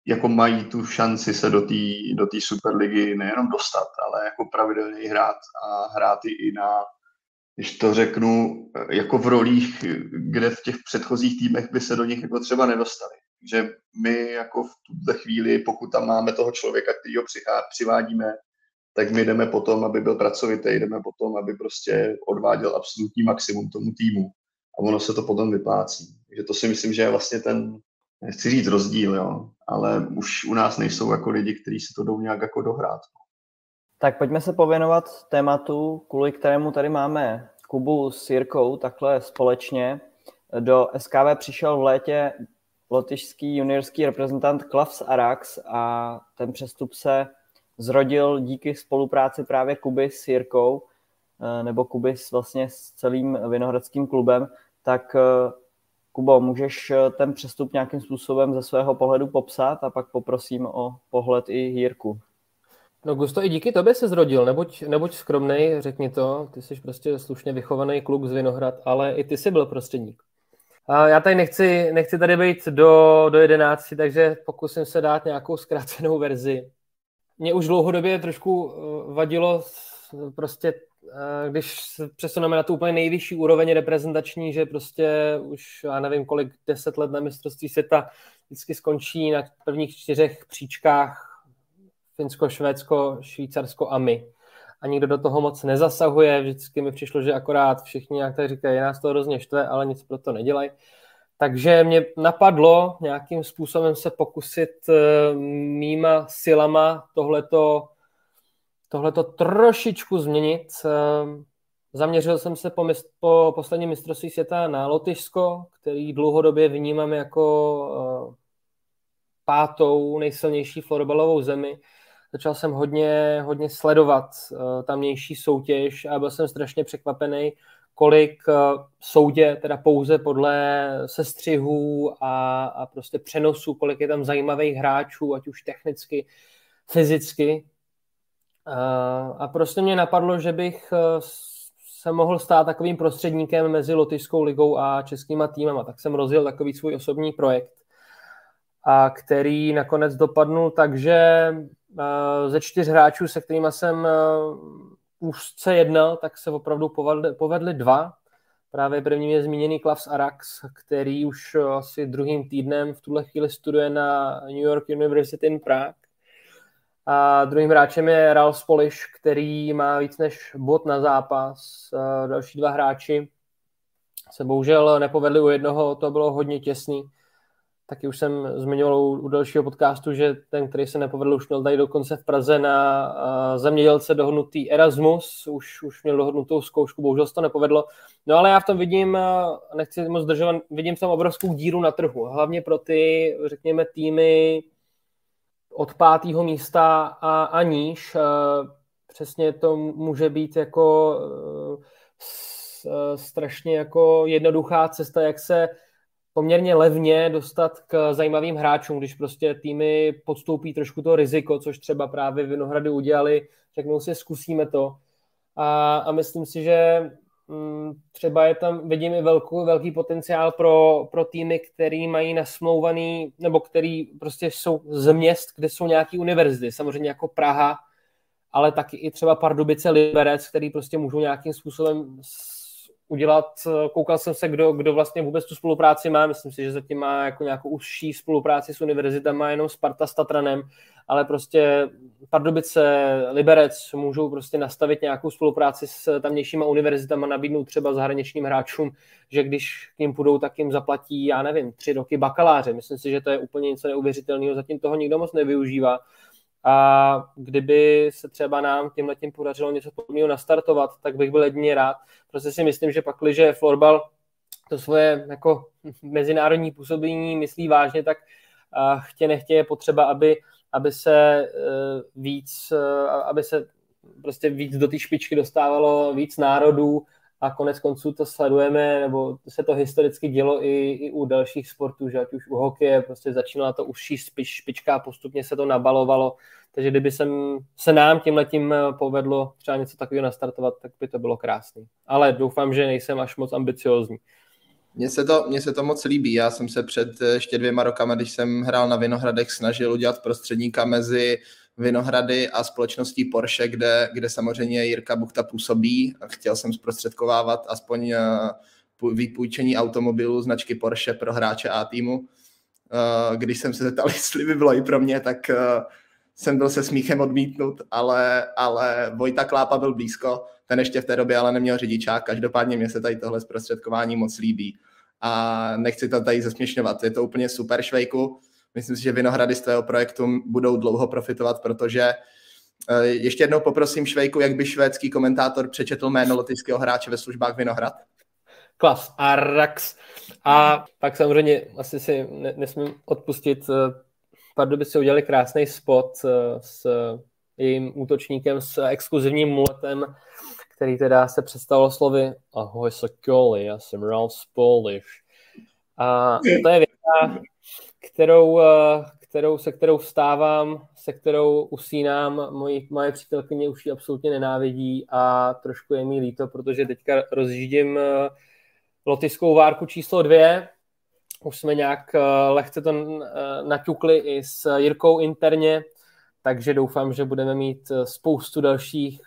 jako mají tu šanci se do té do Superligy nejenom dostat, ale jako pravidelně hrát a hrát i na, když to řeknu, jako v rolích, kde v těch předchozích týmech by se do nich jako třeba nedostali. že my jako v tuhle chvíli, pokud tam máme toho člověka, který ho přivádíme, tak my jdeme potom, aby byl pracovitý, jdeme potom, aby prostě odváděl absolutní maximum tomu týmu. A ono se to potom vyplácí. Takže to si myslím, že je vlastně ten, nechci říct rozdíl, jo, ale už u nás nejsou jako lidi, kteří si to jdou nějak jako dohrát. Tak pojďme se pověnovat tématu, kvůli kterému tady máme Kubu s Jirkou takhle společně. Do SKV přišel v létě lotyšský juniorský reprezentant Klavs Arax a ten přestup se zrodil díky spolupráci právě Kuby s Jirkou, eh, nebo Kuby s vlastně s celým vinohradským klubem, tak eh, Kubo, můžeš eh, ten přestup nějakým způsobem ze svého pohledu popsat a pak poprosím o pohled i Jirku. No Gusto, i díky tobě se zrodil, nebuď, nebuď skromnej, řekni to, ty jsi prostě slušně vychovaný kluk z Vinohrad, ale i ty jsi byl prostředník. A já tady nechci, nechci tady být do, do jedenácti, takže pokusím se dát nějakou zkrácenou verzi. Mě už dlouhodobě trošku eh, vadilo prostě, eh, když se přesuneme na tu úplně nejvyšší úroveň reprezentační, že prostě už, já nevím kolik, deset let na mistrovství světa vždycky skončí na prvních čtyřech příčkách Finsko, Švédsko, Švýcarsko a my. A nikdo do toho moc nezasahuje, vždycky mi přišlo, že akorát všichni jak tak říkají, nás to hrozně štve, ale nic pro to nedělají. Takže mě napadlo nějakým způsobem se pokusit uh, mýma silama tohleto, tohleto trošičku změnit. Uh, zaměřil jsem se po, mist, po posledním mistrovství světa na Lotyšsko, který dlouhodobě vnímám jako uh, pátou nejsilnější florbalovou zemi začal jsem hodně, hodně sledovat tamnější soutěž a byl jsem strašně překvapený, kolik uh, soudě, teda pouze podle sestřihů a, a prostě přenosů, kolik je tam zajímavých hráčů, ať už technicky, fyzicky. Uh, a prostě mě napadlo, že bych uh, se mohl stát takovým prostředníkem mezi Lotyšskou ligou a českýma týmama. Tak jsem rozjel takový svůj osobní projekt, a který nakonec dopadnul tak, že Eh, ze čtyř hráčů, se kterými jsem úzce jednal, tak se opravdu povedli, povedli dva. Právě prvním je zmíněný Klavs Arax, který už asi druhým týdnem v tuhle chvíli studuje na New York University in Prague. A druhým hráčem je Ralf Polish, který má víc než bod na zápas. A další dva hráči se bohužel nepovedli u jednoho, to bylo hodně těsný taky už jsem zmiňoval u, dalšího podcastu, že ten, který se nepovedl, už měl tady dokonce v Praze na zemědělce dohodnutý Erasmus, už, už měl dohodnutou zkoušku, bohužel se to nepovedlo. No ale já v tom vidím, nechci moc zdržovat, vidím tam obrovskou díru na trhu, hlavně pro ty, řekněme, týmy od pátého místa a, a níž. Přesně to může být jako uh, strašně jako jednoduchá cesta, jak se poměrně levně dostat k zajímavým hráčům, když prostě týmy podstoupí trošku to riziko, což třeba právě Vinohrady udělali, řeknou si, zkusíme to. A, a myslím si, že m, mm, třeba je tam, vidím i velký, velký potenciál pro, pro týmy, který mají nasmlouvaný, nebo který prostě jsou z měst, kde jsou nějaké univerzity, samozřejmě jako Praha, ale taky i třeba Pardubice, Liberec, který prostě můžou nějakým způsobem udělat, koukal jsem se, kdo, kdo vlastně vůbec tu spolupráci má, myslím si, že zatím má jako nějakou užší spolupráci s univerzitama, jenom Sparta s Tatranem, ale prostě Pardubice, Liberec můžou prostě nastavit nějakou spolupráci s tamnějšíma univerzitama, nabídnout třeba zahraničním hráčům, že když k ním půjdou, tak jim zaplatí, já nevím, tři roky bakaláře. Myslím si, že to je úplně něco neuvěřitelného, zatím toho nikdo moc nevyužívá a kdyby se třeba nám tím podařilo něco podobného nastartovat, tak bych byl jedině rád. Prostě si myslím, že pak, když florbal to svoje jako mezinárodní působení myslí vážně, tak chtě nechtě je potřeba, aby, aby se e, víc, e, aby se prostě víc do té špičky dostávalo víc národů, a konec konců to sledujeme, nebo se to historicky dělo i, i u dalších sportů, že ať už u hokeje prostě začínala to užší špič, špička a postupně se to nabalovalo, takže kdyby sem, se nám tím letím povedlo třeba něco takového nastartovat, tak by to bylo krásné. Ale doufám, že nejsem až moc ambiciozní. Mně se, to, mně se to moc líbí. Já jsem se před ještě dvěma rokama, když jsem hrál na Vinohradech, snažil udělat prostředníka mezi Vinohrady a společností Porsche, kde, kde samozřejmě Jirka Buchta působí. Chtěl jsem zprostředkovávat aspoň eh, vypůjčení automobilu značky Porsche pro hráče A týmu. Uh, když jsem se zeptal, jestli by bylo i pro mě, tak uh, jsem byl se smíchem odmítnut, ale, ale Vojta Klápa byl blízko, ten ještě v té době ale neměl řidičák, každopádně mě se tady tohle zprostředkování moc líbí. A nechci to tady zesměšňovat, je to úplně super švejku, myslím si, že Vinohrady z tvého projektu budou dlouho profitovat, protože eh, ještě jednou poprosím Švejku, jak by švédský komentátor přečetl jméno lotyšského hráče ve službách Vinohrad? Klas Arax. A pak samozřejmě asi si nesmím odpustit eh, Pardubice si udělali krásný spot eh, s jejím útočníkem s exkluzivním muletem, který teda se představil slovy Ahoj Sokoli, já jsem Ralph Spolish. A to je věta, kterou, eh, kterou, se kterou vstávám, se kterou usínám. Moji, moje přítelkyně už ji absolutně nenávidí a trošku je mi líto, protože teďka rozjíždím eh, lotyšskou várku číslo dvě, už jsme nějak eh, lehce to naťukli i s Jirkou interně, takže doufám, že budeme mít spoustu dalších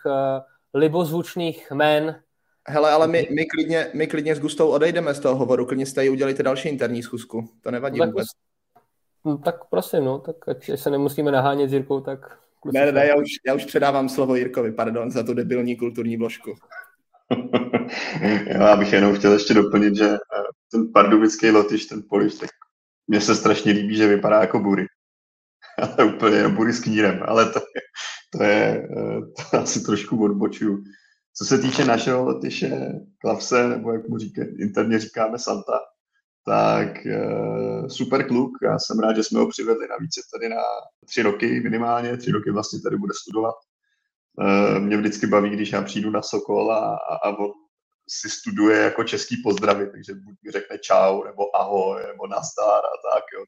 libozvučných jmén. Hele, ale my, my, klidně, my klidně s Gustou odejdeme z toho hovoru, klidně jste ji udělejte další interní schůzku, to nevadí tak, vůbec. No, tak prosím, no, tak ať se nemusíme nahánět s Jirkou, tak... Ne, ne, ne, já už, já už předávám slovo Jirkovi, pardon, za tu debilní kulturní vložku. já bych jenom chtěl ještě doplnit, že ten pardubický lotyš, ten poliš, tak mně se strašně líbí, že vypadá jako bury. Ale úplně jenom bury s knírem, ale to je, to je, to asi trošku odbočuju. Co se týče našeho lotyše Klavse, nebo jak mu říká, interně říkáme Santa, tak uh, super kluk, já jsem rád, že jsme ho přivedli, navíc je tady na tři roky minimálně, tři roky vlastně tady bude studovat. Uh, mě vždycky baví, když já přijdu na Sokol a, a, a on si studuje jako český pozdravy, takže buď mi řekne čau, nebo ahoj, nebo nazdar a tak. Jo.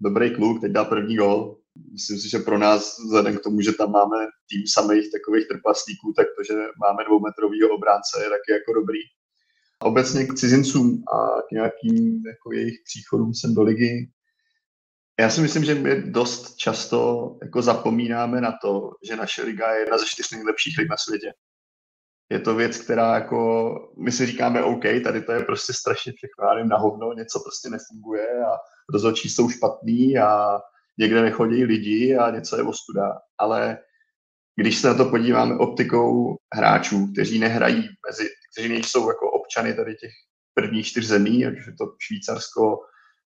Dobrý kluk, teď dá první gol. Myslím si, že pro nás, vzhledem k tomu, že tam máme tým samých takových trpaslíků, tak to, že máme dvoumetrovýho obránce, je taky jako dobrý. Obecně k cizincům a k nějakým jako jejich příchodům sem do ligy. Já si myslím, že my dost často jako zapomínáme na to, že naše liga je jedna ze čtyř nejlepších lig na světě je to věc, která jako, my si říkáme OK, tady to je prostě strašně všechno, na hovno, něco prostě nefunguje a rozhodčí jsou špatný a někde nechodí lidi a něco je ostuda. Ale když se na to podíváme optikou hráčů, kteří nehrají mezi, kteří nejsou jako občany tady těch prvních čtyř zemí, ať už je to Švýcarsko,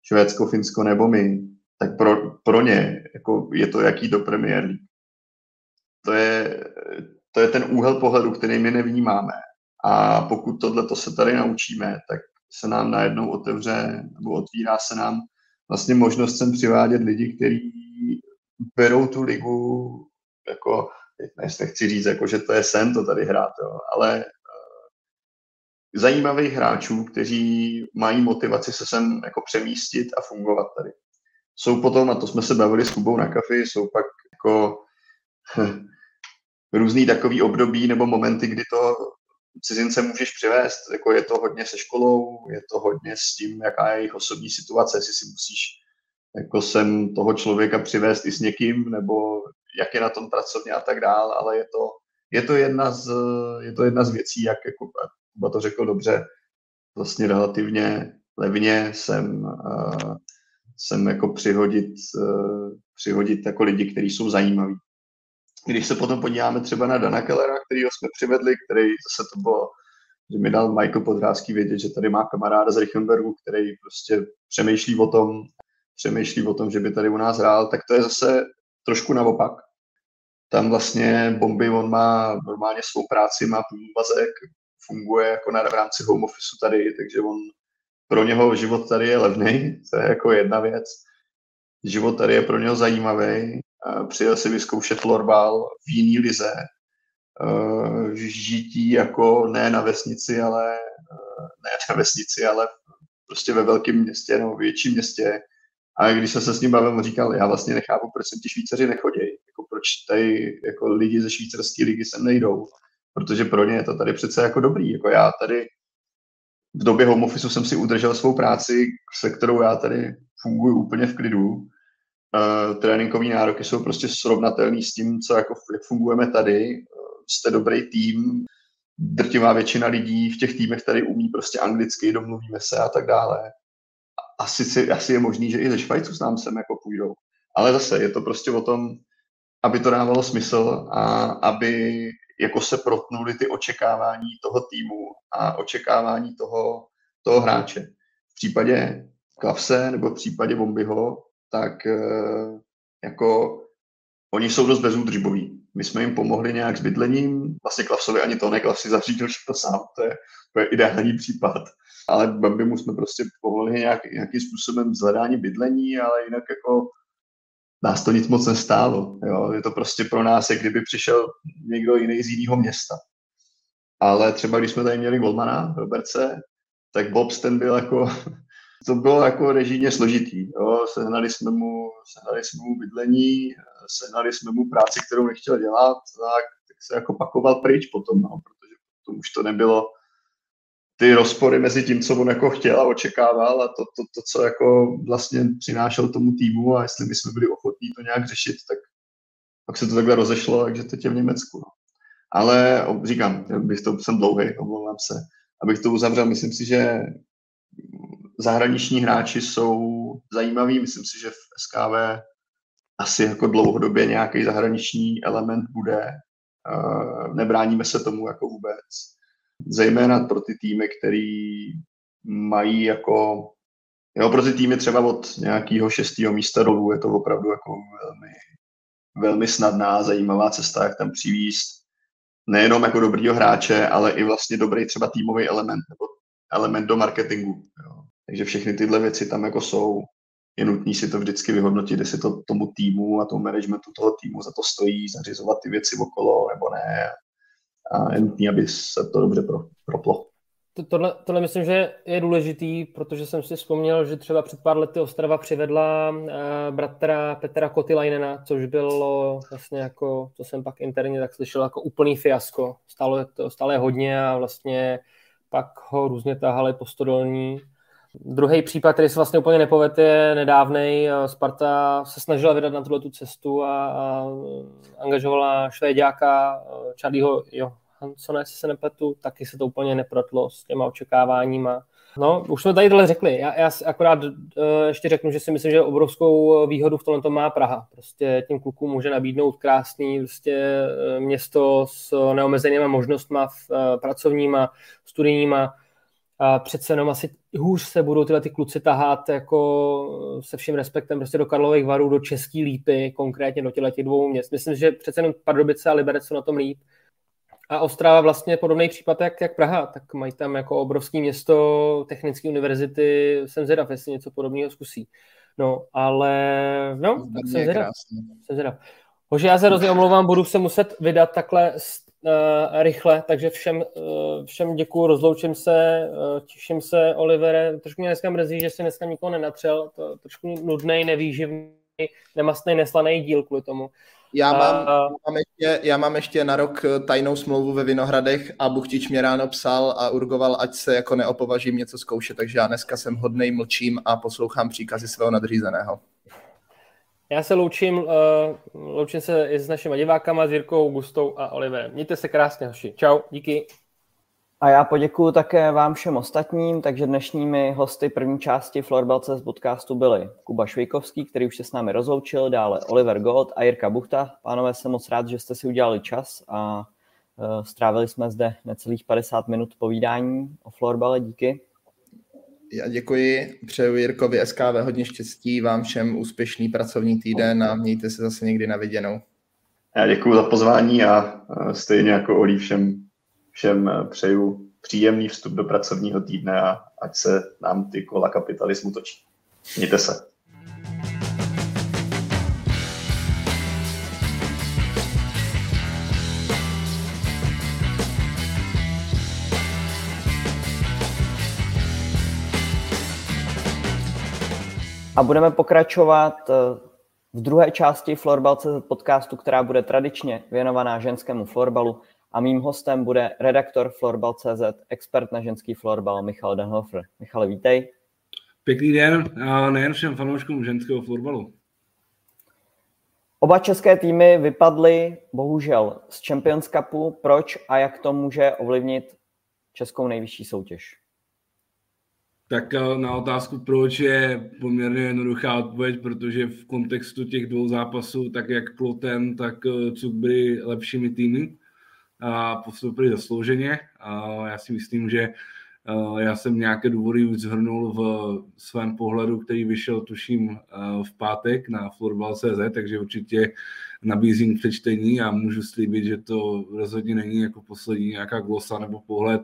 Švédsko, Finsko nebo my, tak pro, pro ně jako je to jaký do League. To je, to je ten úhel pohledu, který my nevnímáme. A pokud tohle to se tady naučíme, tak se nám najednou otevře, nebo otvírá se nám vlastně možnost sem přivádět lidi, kteří berou tu ligu jako, nechci říct, jako, že to je sen to tady hrát, jo, ale zajímavých hráčů, kteří mají motivaci se sem jako přemístit a fungovat tady. Jsou potom, a to jsme se bavili s Kubou na kafi, jsou pak jako různý takový období nebo momenty, kdy to cizince můžeš přivést. Jako je to hodně se školou, je to hodně s tím, jaká je jejich osobní situace, jestli si musíš jako sem toho člověka přivést i s někým, nebo jak je na tom pracovně a tak dál, ale je to, je to, jedna, z, je to jedna z věcí, jak jako Kuba to řekl dobře, vlastně relativně levně sem, uh, sem jako přihodit, uh, přihodit jako lidi, kteří jsou zajímaví. Když se potom podíváme třeba na Dana Kellera, kterýho jsme přivedli, který zase to bylo, že mi dal Michael Podrázký vědět, že tady má kamaráda z Richenbergu, který prostě přemýšlí o tom, přemýšlí o tom, že by tady u nás hrál, tak to je zase trošku naopak. Tam vlastně Bomby, on má normálně svou práci, má vazek, funguje jako na v rámci home office tady, takže on pro něho život tady je levný, to je jako jedna věc. Život tady je pro něho zajímavý přijel si vyzkoušet florbal v jiný lize, eh, žití jako ne na vesnici, ale eh, ne na vesnici, ale prostě ve velkém městě nebo větším městě. A když jsem se s ním bavil, on říkal, já vlastně nechápu, proč sem ti Švýcaři nechodí, jako proč tady jako lidi ze švýcarské ligy sem nejdou, protože pro ně je to tady přece jako dobrý. Jako já tady v době home office jsem si udržel svou práci, se kterou já tady funguji úplně v klidu uh, tréninkové nároky jsou prostě srovnatelné s tím, co jako, jak fungujeme tady. Uh, jste dobrý tým, drtivá většina lidí v těch týmech tady umí prostě anglicky, domluvíme se a tak dále. asi, si, asi je možný, že i ze Švajců s nám sem jako půjdou. Ale zase je to prostě o tom, aby to dávalo smysl a aby jako se protnuly ty očekávání toho týmu a očekávání toho, toho hráče. V případě Klavse nebo v případě Bombyho, tak eh, jako oni jsou dost bezúdržboví. My jsme jim pomohli nějak s bydlením, vlastně Klavsovi ani to ne, Klav si zařídil všechno sám, to je, to je ideální případ. Ale Bambimu jsme prostě pomohli nějak, nějakým způsobem zhledání bydlení, ale jinak jako nás to nic moc nestálo. Jo. Je to prostě pro nás, jak kdyby přišel někdo jiný z jiného města. Ale třeba když jsme tady měli Golmana, Roberce, tak Bobs ten byl jako, to bylo jako režijně složitý. Jo. Sehnali, jsme mu, sehnali jsme mu bydlení, sehnali jsme mu práci, kterou nechtěl dělat, tak, tak se jako pakoval pryč potom, no, protože to už to nebylo, ty rozpory mezi tím, co on jako chtěl a očekával a to, to, to, co jako vlastně přinášel tomu týmu a jestli my jsme byli ochotní to nějak řešit, tak pak se to takhle rozešlo, takže teď je v Německu. No. Ale říkám, bych to, jsem dlouhý, omlouvám se, abych to uzavřel, myslím si, že zahraniční hráči jsou zajímaví, myslím si, že v SKV asi jako dlouhodobě nějaký zahraniční element bude. Nebráníme se tomu jako vůbec zejména pro ty týmy, který mají jako, jo, pro ty týmy třeba od nějakého šestého místa dolů je to opravdu jako velmi, velmi snadná, zajímavá cesta, jak tam přivíst nejenom jako dobrýho hráče, ale i vlastně dobrý třeba týmový element nebo element do marketingu. Jo. Takže všechny tyhle věci tam jako jsou. Je nutný si to vždycky vyhodnotit, jestli to tomu týmu a tomu managementu toho týmu za to stojí, zařizovat ty věci okolo nebo ne a je nutné, aby se to dobře pro, proplo. Tohle, tohle myslím, že je důležitý, protože jsem si vzpomněl, že třeba před pár lety Ostrava přivedla uh, bratra Petra Kotilajnena, což bylo vlastně jako, co jsem pak interně tak slyšel, jako úplný fiasko. Stálo to stále hodně a vlastně pak ho různě tahali po stodolní. Druhý případ, který se vlastně úplně nepovedl, je nedávný. Sparta se snažila vydat na tuto cestu a, a angažovala švédáka Charlieho jo, Hansona, jestli se nepletu, taky se to úplně neprotlo s těma očekáváníma. No, už jsme tady tohle řekli. Já, já akorát uh, ještě řeknu, že si myslím, že obrovskou výhodu v tomhle má Praha. Prostě tím klukům může nabídnout krásný prostě město s neomezenými možnostmi uh, pracovníma, studijníma. A přece jenom asi hůř se budou tyhle ty kluci tahat jako se vším respektem prostě do Karlových varů, do Český lípy, konkrétně do těchto dvou měst. Myslím, že přece jenom Pardubice a Liberec jsou na tom líp. A Ostrava vlastně podobný případ jak, jak Praha, tak mají tam jako obrovské město technické univerzity, jsem zvědav, jestli něco podobného zkusí. No, ale no, tak jsem zvědav. Jsem zvědav. Hože, já se hrozně omlouvám, budu se muset vydat takhle uh, rychle, takže všem, uh, všem děkuju, rozloučím se, uh, těším se, Olivere, trošku mě dneska mrzí, že si dneska nikoho nenatřel, to trošku nudný, nevýživný, nemastný, neslaný díl kvůli tomu. Já mám, a... mám ještě, já mám ještě na rok tajnou smlouvu ve Vinohradech a Buchtič mě ráno psal a urgoval, ať se jako neopovažím něco zkoušet, takže já dneska jsem hodnej, mlčím a poslouchám příkazy svého nadřízeného. Já se loučím, uh, loučím se i s našimi divákama, s Jirkou, Gustou a Oliverem. Mějte se krásně, hoši. Čau, díky. A já poděkuji také vám všem ostatním, takže dnešními hosty první části Florbal.cz podcastu byli Kuba Švejkovský, který už se s námi rozloučil, dále Oliver God a Jirka Buchta. Pánové, jsem moc rád, že jste si udělali čas a uh, strávili jsme zde necelých 50 minut povídání o florbale. Díky. Já děkuji, přeju Jirkovi SKV hodně štěstí, vám všem úspěšný pracovní týden a mějte se zase někdy na viděnou. Já děkuji za pozvání a stejně jako Olí všem, všem přeju příjemný vstup do pracovního týdne a ať se nám ty kola kapitalismu točí. Mějte se. A budeme pokračovat eh, v druhé části Florbal.cz podcastu, která bude tradičně věnovaná ženskému florbalu a mým hostem bude redaktor Florbal.cz, expert na ženský florbal Michal Denhofer. Michale, vítej. Pěkný den a nejen všem fanouškům ženského florbalu. Oba české týmy vypadly bohužel z Champions Cupu. Proč a jak to může ovlivnit českou nejvyšší soutěž? Tak eh, na otázku proč je poměrně jednoduchá odpověď, protože v kontextu těch dvou zápasů, tak jak Kloten, tak eh, Cuk byli lepšími týmy a postoupili zaslouženě. A já si myslím, že eh, já jsem nějaké důvody už zhrnul v svém pohledu, který vyšel, tuším, v pátek na Florbal.cz, takže určitě nabízím přečtení a můžu slíbit, že to rozhodně není jako poslední nějaká glosa nebo pohled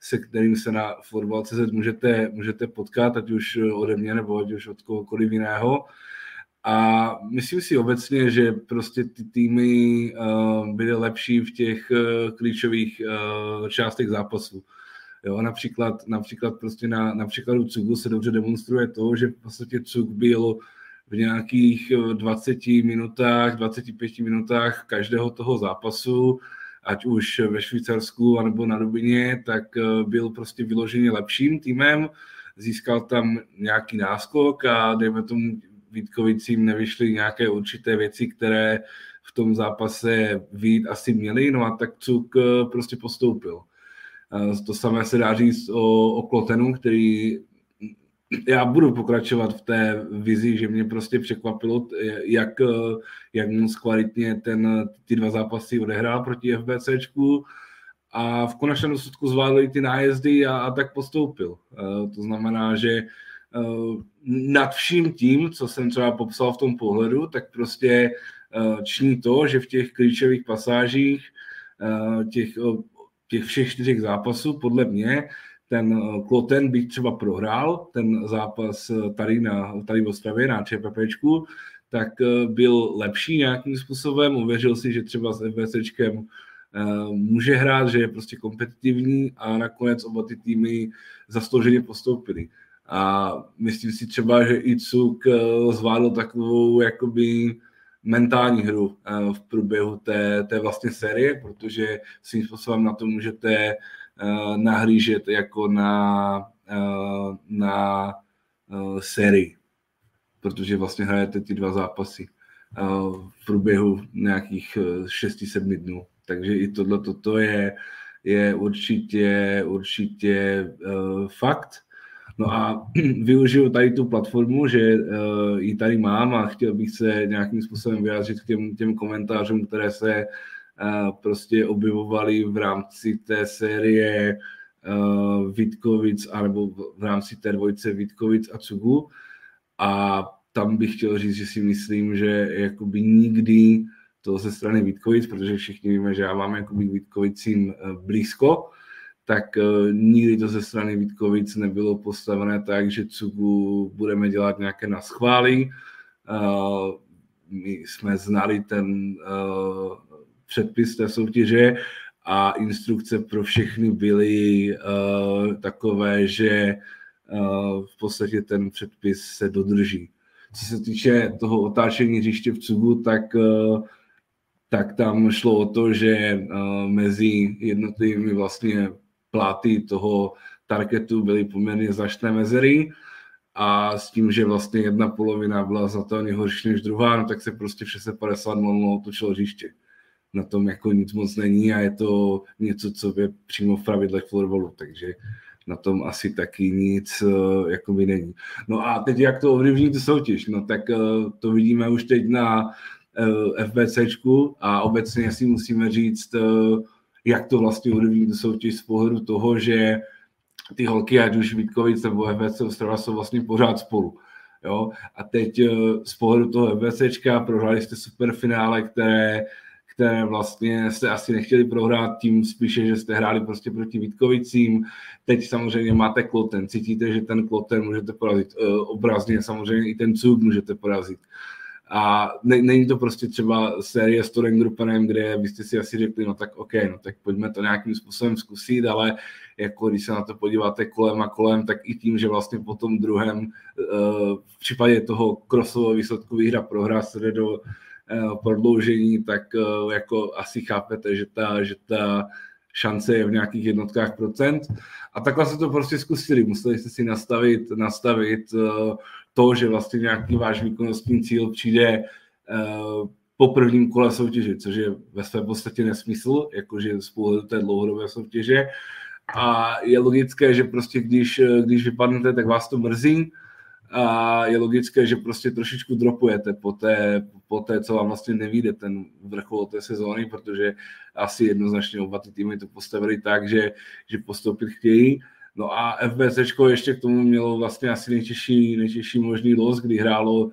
se kterým se na Fotbal.cz můžete, můžete potkat, ať už ode mě nebo ať už od kohokoliv jiného. A myslím si obecně, že prostě ty týmy uh, byly lepší v těch uh, klíčových uh, částech zápasu. Jo, například, například prostě na, na příkladu Cugu se dobře demonstruje to, že v podstatě Cug byl v nějakých 20 minutách, 25 minutách každého toho zápasu ať už ve Švýcarsku anebo na Rubině, tak eh, byl prostě vyloženě lepším týmem, získal tam nějaký náskok a dejme tomu Vítkovicím nevyšly nějaké určité věci, které v tom zápase vít asi měli, no a tak Cuk eh, prostě postoupil. To samé se dá říct o, o Klotenu, který já budu pokračovat v té vizi, že mě prostě překvapilo, jak, jak moc kvalitně ten, ty dva zápasy odehrál proti FBCčku a v konečném důsledku zvládli ty nájezdy a, a tak postoupil. To znamená, že nad vším tím, co jsem třeba popsal v tom pohledu, tak prostě činí to, že v těch klíčových pasážích těch, těch všech čtyřech zápasů, podle mě, ten Kloten eh, bych třeba prohrál ten zápas eh, tady, na, tady v Ostravě na ČPPčku, tak eh, byl lepší nějakým způsobem, uvěřil si, že třeba s FBCčkem může hrát, že je prostě kompetitivní a nakonec oba ty týmy zaslouženě postoupili. A myslím si třeba, že i Cuk zvládl takovou jakoby mentální hru v průběhu té, té vlastně série, protože svým způsobem na to můžete nahlížet jako na, eh, na eh, sérii, protože vlastně hrajete ty dva zápasy v průběhu nějakých 6-7 dnů. Takže i tohle toto je, je určitě, určitě fakt. No a využiju tady tu platformu, že ji tady mám a chtěl bych se nějakým způsobem vyjádřit k těm, těm komentářům, které se prostě objevovaly v rámci té série Vítkovic, anebo v rámci té dvojce Vítkovic a Cugu. A tam bych chtěl říct, že si myslím, že jakoby nikdy to ze strany Vítkovic, protože všichni víme, že já mám jakoby k Vítkovicím eh, blízko, tak uh, nikdy to ze strany Vítkovic nebylo postavené tak, že Cugu budeme dělat nějaké naschvály. Uh, my jsme znali ten předpis té soutěže a instrukce pro všechny byly uh, takové, že uh, v podstatě ten předpis se dodrží. Co se týče toho otáčení hřiště v Cugu, tak, uh, tak tam šlo o to, že uh, mezi jednotlivými vlastně pláty toho targetu byly poměrně značné mezery a s tím, že vlastně jedna polovina byla znatelně horší než druhá, no tak se prostě v 650 0 otočilo hřiště na tom jako nic moc není a je to něco, co je přímo v pravidlech florbalu, takže na tom asi taky nic uh, jakoby není. No a teď jak to ovlivní tu soutěž? No tak uh, to vidíme už teď na eh, FBCčku a obecně si musíme říct, jak to vlastně ovlivní tu soutěž z pohledu toho, že ty holky, ať už Vítkovic nebo FBC Ostrava, jsou vlastně pořád spolu. Jo? A teď z pohledu toho FBCčka prohráli jste superfinále, které které vlastně jste asi nechtěli prohrát tím spíše, že jste hráli prostě proti Vítkovicím. Teď samozřejmě máte kloten, cítíte, že ten kloten můžete porazit. E, obrazně samozřejmě i ten cuk můžete porazit. A ne, není to prostě třeba série s Toren Grupenem, kde byste si asi řekli, no tak OK, no tak pojďme to nějakým způsobem zkusit, ale jako když se na to podíváte kolem a kolem, tak i tím, že vlastně po tom druhém e, v případě toho krosového výsledku výhra prohra se jde do Eh, prodloužení, tak eh, jako asi chápete, že ta, že ta šance je v nějakých jednotkách procent. A takhle se to prostě zkusili. Museli jste si nastavit, nastavit eh, to, že vlastně nějaký váš výkonnostní cíl přijde po prvním kole soutěže, což je ve své podstatě nesmysl, jakože z pohledu té dlouhodobé soutěže. a je logické, že prostě když, když vypadnete, tak vás to mrzí a je logické, že prostě trošičku dropujete po té, po té co vám vlastně nevíde ten vrchol té sezóny, protože asi jednoznačně oba ty týmy to postavili tak, že, že postoupit chtějí. No a FBC ještě k tomu mělo vlastně asi nejtěžší, nejtěžší možný los, kdy hrálo uh,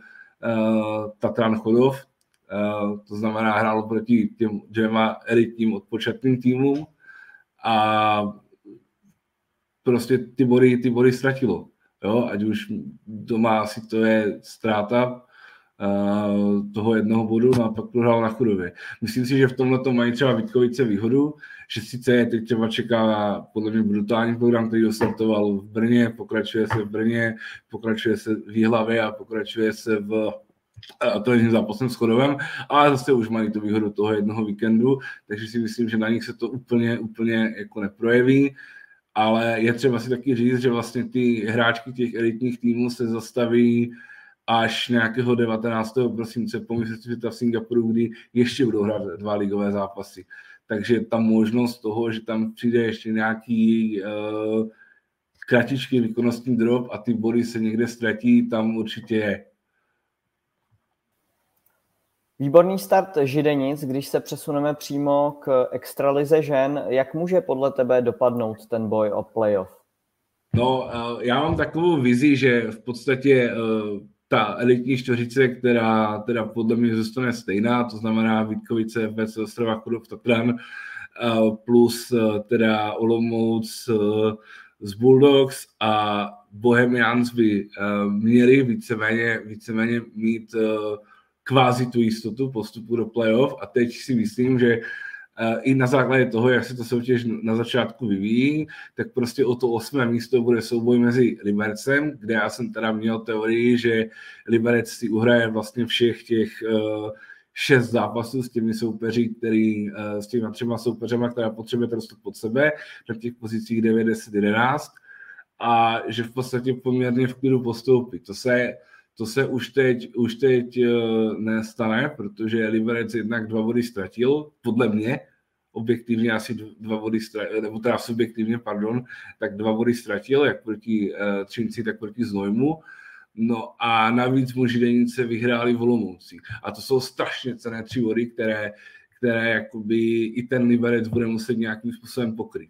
Tatran Chodov, uh, to znamená hrálo proti těm dvěma elitním odpočatným týmům a prostě ty body, ty body ztratilo. Jo, ať už doma asi to je ztráta uh, toho jednoho bodu, no a pak prohrál na chudově. Myslím si, že v tomhle to mají třeba Vítkovice výhodu, že sice je teď třeba čeká podle mě brutální program, který startoval v Brně, pokračuje se v Brně, pokračuje se v Jihlavě a pokračuje se v a to je zápasem s Chodovem, ale zase už mají tu výhodu toho jednoho víkendu, takže si myslím, že na nich se to úplně, úplně jako neprojeví ale je třeba si taky říct, že vlastně ty hráčky těch elitních týmů se zastaví až nějakého 19. prosince po světa v Singapuru, kdy ještě budou hrát dva ligové zápasy. Takže ta možnost toho, že tam přijde ještě nějaký uh, kratičký výkonnostní drop a ty body se někde ztratí, tam určitě je. Výborný start Židenic, když se přesuneme přímo k extralize žen, jak může podle tebe dopadnout ten boj o playoff? No, eh, já mám takovou vizi, že v podstatě eh, ta elitní čtveřice, která teda podle mě zůstane stejná, to znamená Vítkovice, Vec, Ostrava, Chudov, Tatran, eh, plus teda Olomouc z Bulldogs a Bohemians by měli víceméně, víceméně mít kvázi tu jistotu postupu do playoff a teď si myslím, že eh, i na základě toho, jak se to soutěž na začátku vyvíjí, tak prostě o to osmé místo bude souboj mezi Libercem, kde já jsem teda měl teorii, že Liberec si uhraje vlastně všech těch uh, šest zápasů s těmi soupeři, který, uh, s těmi třema soupeřema, která potřebuje dostat pod sebe, na těch pozicích 9, 10, 11 a že v podstatě poměrně v klidu postoupí. To se to se už teď, už teď eh, nestane, protože Liberec jednak dva body ztratil, podle mě, objektivně asi dva body ztratil, nebo teda subjektivně, pardon, tak dva body ztratil, jak proti uh, Třinci, tak proti Znojmu. No a navíc mu Židenice vyhráli v Olomouci. A to jsou strašně cené tři body, které, které jakoby i ten Liberec bude muset nějakým způsobem pokryt.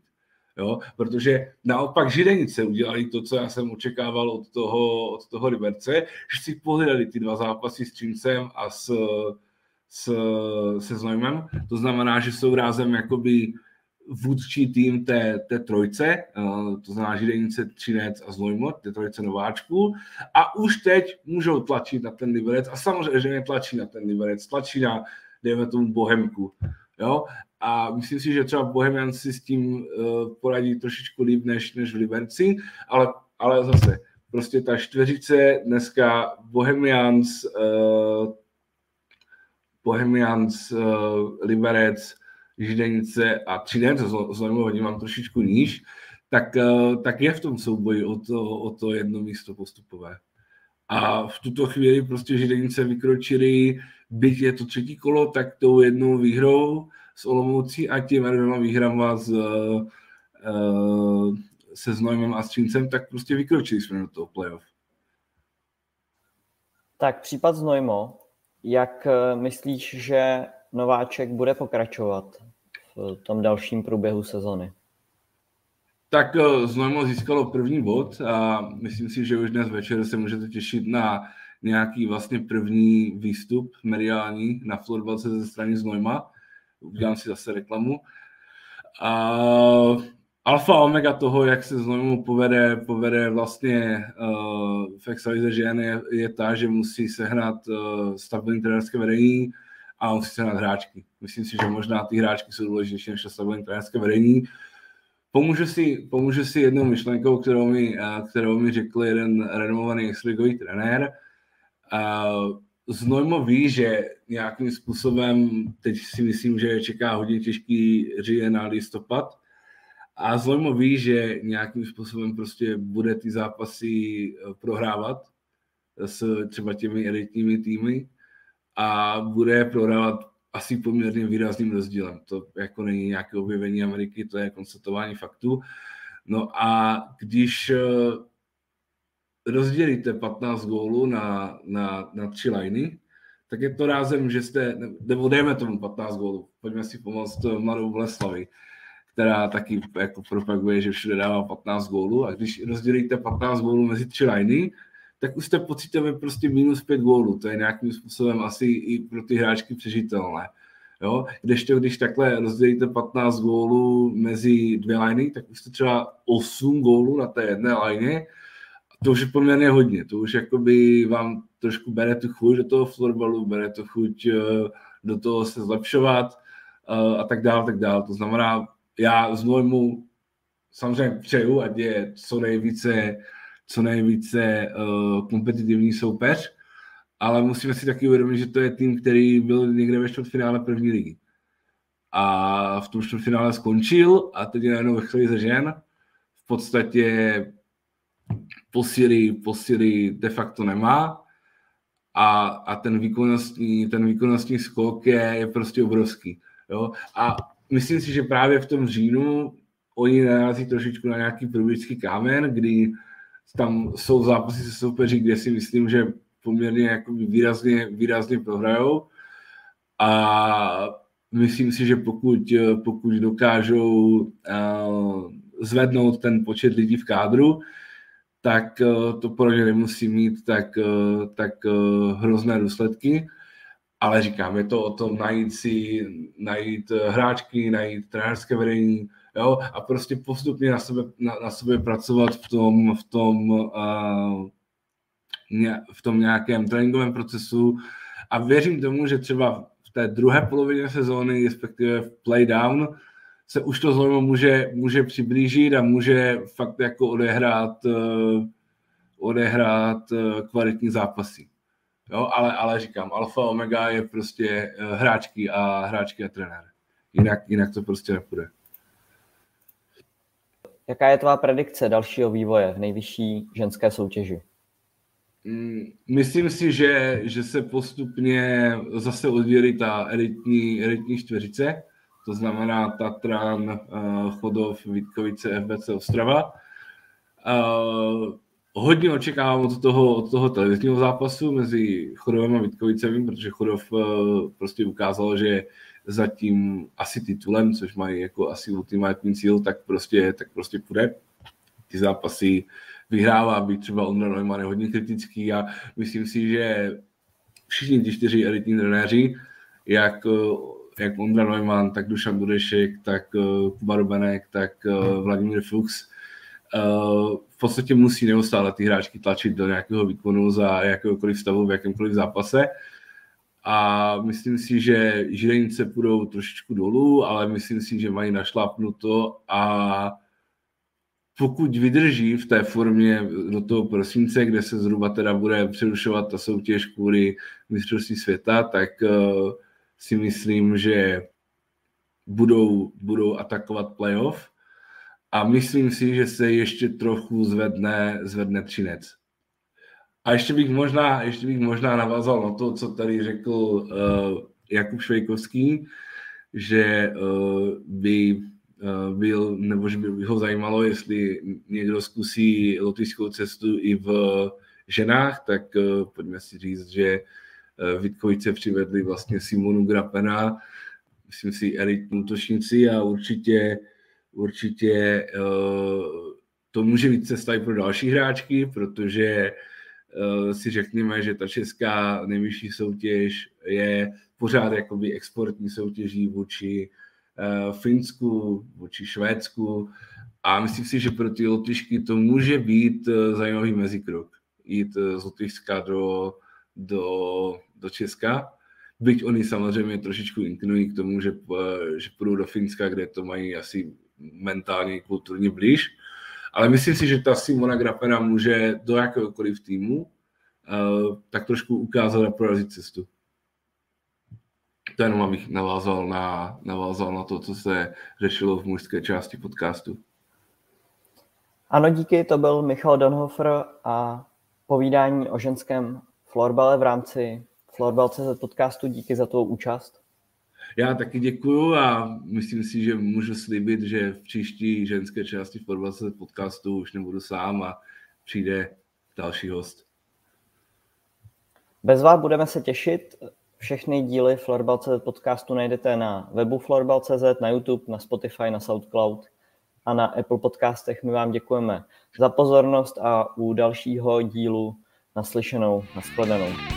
Jo? Protože naopak Židenice udělali to, co já jsem očekával od toho, od toho Liberce, že si pohledali ty dva zápasy s Číncem a s, s, se Znojmem. To znamená, že jsou rázem jakoby vůdčí tým té, té trojce, eh, to znamená Židenice, Třinec a Znojmo, té trojce nováčků. A už teď můžou tlačit na ten Liberec a samozřejmě, že netlačí na ten Liberec, tlačí na, dejme tomu, Bohemku. Jo? A myslím si, že třeba Bohemian si s tím uh, poradí trošičku líp než, než v Liberci, ale, ale zase prostě ta čtveřice dneska Bohemians, uh, Bohemians, uh, Liberec, Židenice a Třinec, znovu mám trošičku níž, tak, uh, tak je v tom souboji o to, o to jedno místo postupové. A v tuto chvíli prostě Židenice vykročili, byť je to třetí kolo, tak tou jednou výhrou s Olomoucí a těma dvěma výhrama s, uh, se Znojmem a Stříncem, tak prostě vykročili jsme do toho playoff. Tak případ Znojmo, jak eh, myslíš, že Nováček bude pokračovat v tom dalším průběhu sezony? Tak Znojmo získalo první bod a myslím si, že už dnes večer se můžete těšit na nějaký vlastně první výstup mediální na florbal ze strany Znojma udělám si zase reklamu. A alfa omega toho, jak se znovu povede, povede vlastně uh, v žen, je, je ta, že musí sehnat uh, stabilní trenérské vedení a musí sehnat hráčky. Myslím si, že možná ty hráčky jsou důležitější než stabilní trenérské vedení. Pomůže si, pomůže si jednou myšlenkou, kterou mi, uh, kterou mi řekl jeden renomovaný extraligový trenér. Uh, Znojmo ví, že nějakým způsobem, teď si myslím, že čeká hodně těžký říjen na listopad, a Znojmo ví, že nějakým způsobem prostě bude ty zápasy eh, prohrávat s třeba těmi elitními týmy a bude prohrávat asi poměrně výrazným rozdílem. To jako není nějaké objevení Ameriky, to je konstatování faktů. No a když eh, rozdělíte 15 gólů na, na, na tři liny, tak je to rázem, že jste, nebo dejme tomu 15 gólů, pojďme si pomoct mladou Vleslavi, která taky jako propaguje, že všude dává 15 gólů a když rozdělíte 15 gólů mezi tři liny, tak už jste pocitové prostě minus 5 gólů. To je nějakým způsobem asi i pro ty hráčky přežitelné. Jo? Kdežto, když takhle rozdělíte 15 gólů mezi dvě liny, tak už jste třeba 8 gólů na té jedné lině. To už je poměrně hodně. To už jakoby vám trošku bere tu chuť do toho florbalu, bere to chuť eh, do toho se zlepšovat eh, a tak dále, tak dále. To znamená, já z Nojmu samozřejmě přeju, ať je co nejvíce, co nejvíce uh, kompetitivní soupeř, ale musíme si taky uvědomit, že to je tým, který byl někde ve čtvrtfinále první ligy. A v tom čtvrtfinále skončil a teď je najednou ve chvíli žen. V podstatě posily, posily de facto nemá a, a ten, výkonnostní, ten výkonnostní skok je, je prostě obrovský. Jo? A myslím si, že právě v tom říjnu oni narazí trošičku na nějaký průběžský kámen, kdy tam jsou zápasy se soupeři, kde si myslím, že poměrně jako výrazně, výrazně prohrajou. A myslím si, že pokud, pokud dokážou uh, zvednout ten počet lidí v kádru, tak uh, to pro ně nemusí mít tak, uh, tak uh, hrozné důsledky. Ale říkám, je to o tom najít si, najít hráčky, najít trenérské vedení, jo, a prostě postupně na sebe, na, na sebe pracovat v tom, v tom uh, v tom nějakém tréninkovém procesu a věřím tomu, že třeba v té druhé polovině sezóny, respektive v playdown, se už to zlomo může, může přiblížit a může fakt jako odehrát, uh, odehrát uh, kvalitní zápasy. Jo, ale, ale říkám, alfa omega je prostě uh, hráčky a hráčky a trenér. Jinak, jinak to prostě nepůjde. Jaká je tvá predikce dalšího vývoje v nejvyšší ženské soutěži? Mm, myslím si, že, že se postupně zase oddělí ta elitní, elitní čtveřice, to znamená Tatran, eh, Chodov, Vítkovice, FBC Ostrava. Uh, hodně očekávám od toho, od toho televizního zápasu mezi Chodovem a Vítkovicemi, protože Chodov uh, prostě ukázal, že zatím asi titulem, což mají jako asi ultimátní cíl, tak prostě, tak prostě půjde. Ty zápasy vyhrává, být třeba Ondra Neumann je hodně kritický a myslím si, že všichni ti čtyři elitní trenéři, jak, jak Ondra Neumann, tak Dušan Budešek, tak eh, Kuba Robenek, tak eh, Vladimír Fuchs, eh, v podstatě musí neustále ty hráčky tlačit do nějakého výkonu za jakéhokoliv stavu v jakémkoliv zápase. A myslím si, že žilenice půjdou trošičku dolů, ale myslím si, že mají našlápnuto a pokud vydrží v té formě do toho prosince, kde se zhruba teda bude přerušovat ta soutěž kvůli mistrovství světa, tak uh, si myslím, že budou, budou atakovat playoff a myslím si, že se ještě trochu zvedne, zvedne třinec. A ještě bych možná, ještě bych možná navázal na to, co tady řekl uh, Jakub Švejkovský, že uh, by Eh, byl, nebo že by ho zajímalo, jestli někdo zkusí lotyšskou cestu i v ženách, tak eh, pojďme si říct, že eh, Vítkovice přivedli vlastně Simonu Grapena, myslím si elitní útočníci a určitě, určitě to může být cesta i pro další hráčky, protože si řekněme, že ta česká nejvyšší soutěž je pořád jakoby exportní soutěží vůči Eh, Finsku, vůči Švédsku a myslím si, že pro ty Lotyšky to může být eh, zajímavý mezikrok. Jít eh, z Lotyšska do, do, do Česka. Byť oni samozřejmě trošičku inklinují k tomu, že, že půjdou do Finska, kde to mají asi mentálně, kulturně blíž. Ale myslím si, že ta Simona Grapena může do jakéhokoliv týmu uh, tak trošku ukázat a prorazit cestu. To jenom abych navázal na, navázal na to, co se řešilo v mužské části podcastu. Ano, díky, to byl Michal Donhofer a povídání o ženském florbale v rámci Florbal.cz podcastu. Díky za tvou účast. Já taky děkuju a myslím si, že můžu slíbit, že v příští ženské části Fotbal podcastu už nebudu sám a přijde další host. Bez vás budeme se těšit. Všechny díly Florbal.cz podcastu najdete na webu Florbal.cz, na YouTube, na Spotify, na SoundCloud a na Apple podcastech. My vám děkujeme za pozornost a u dalšího dílu naslyšenou, nashledanou.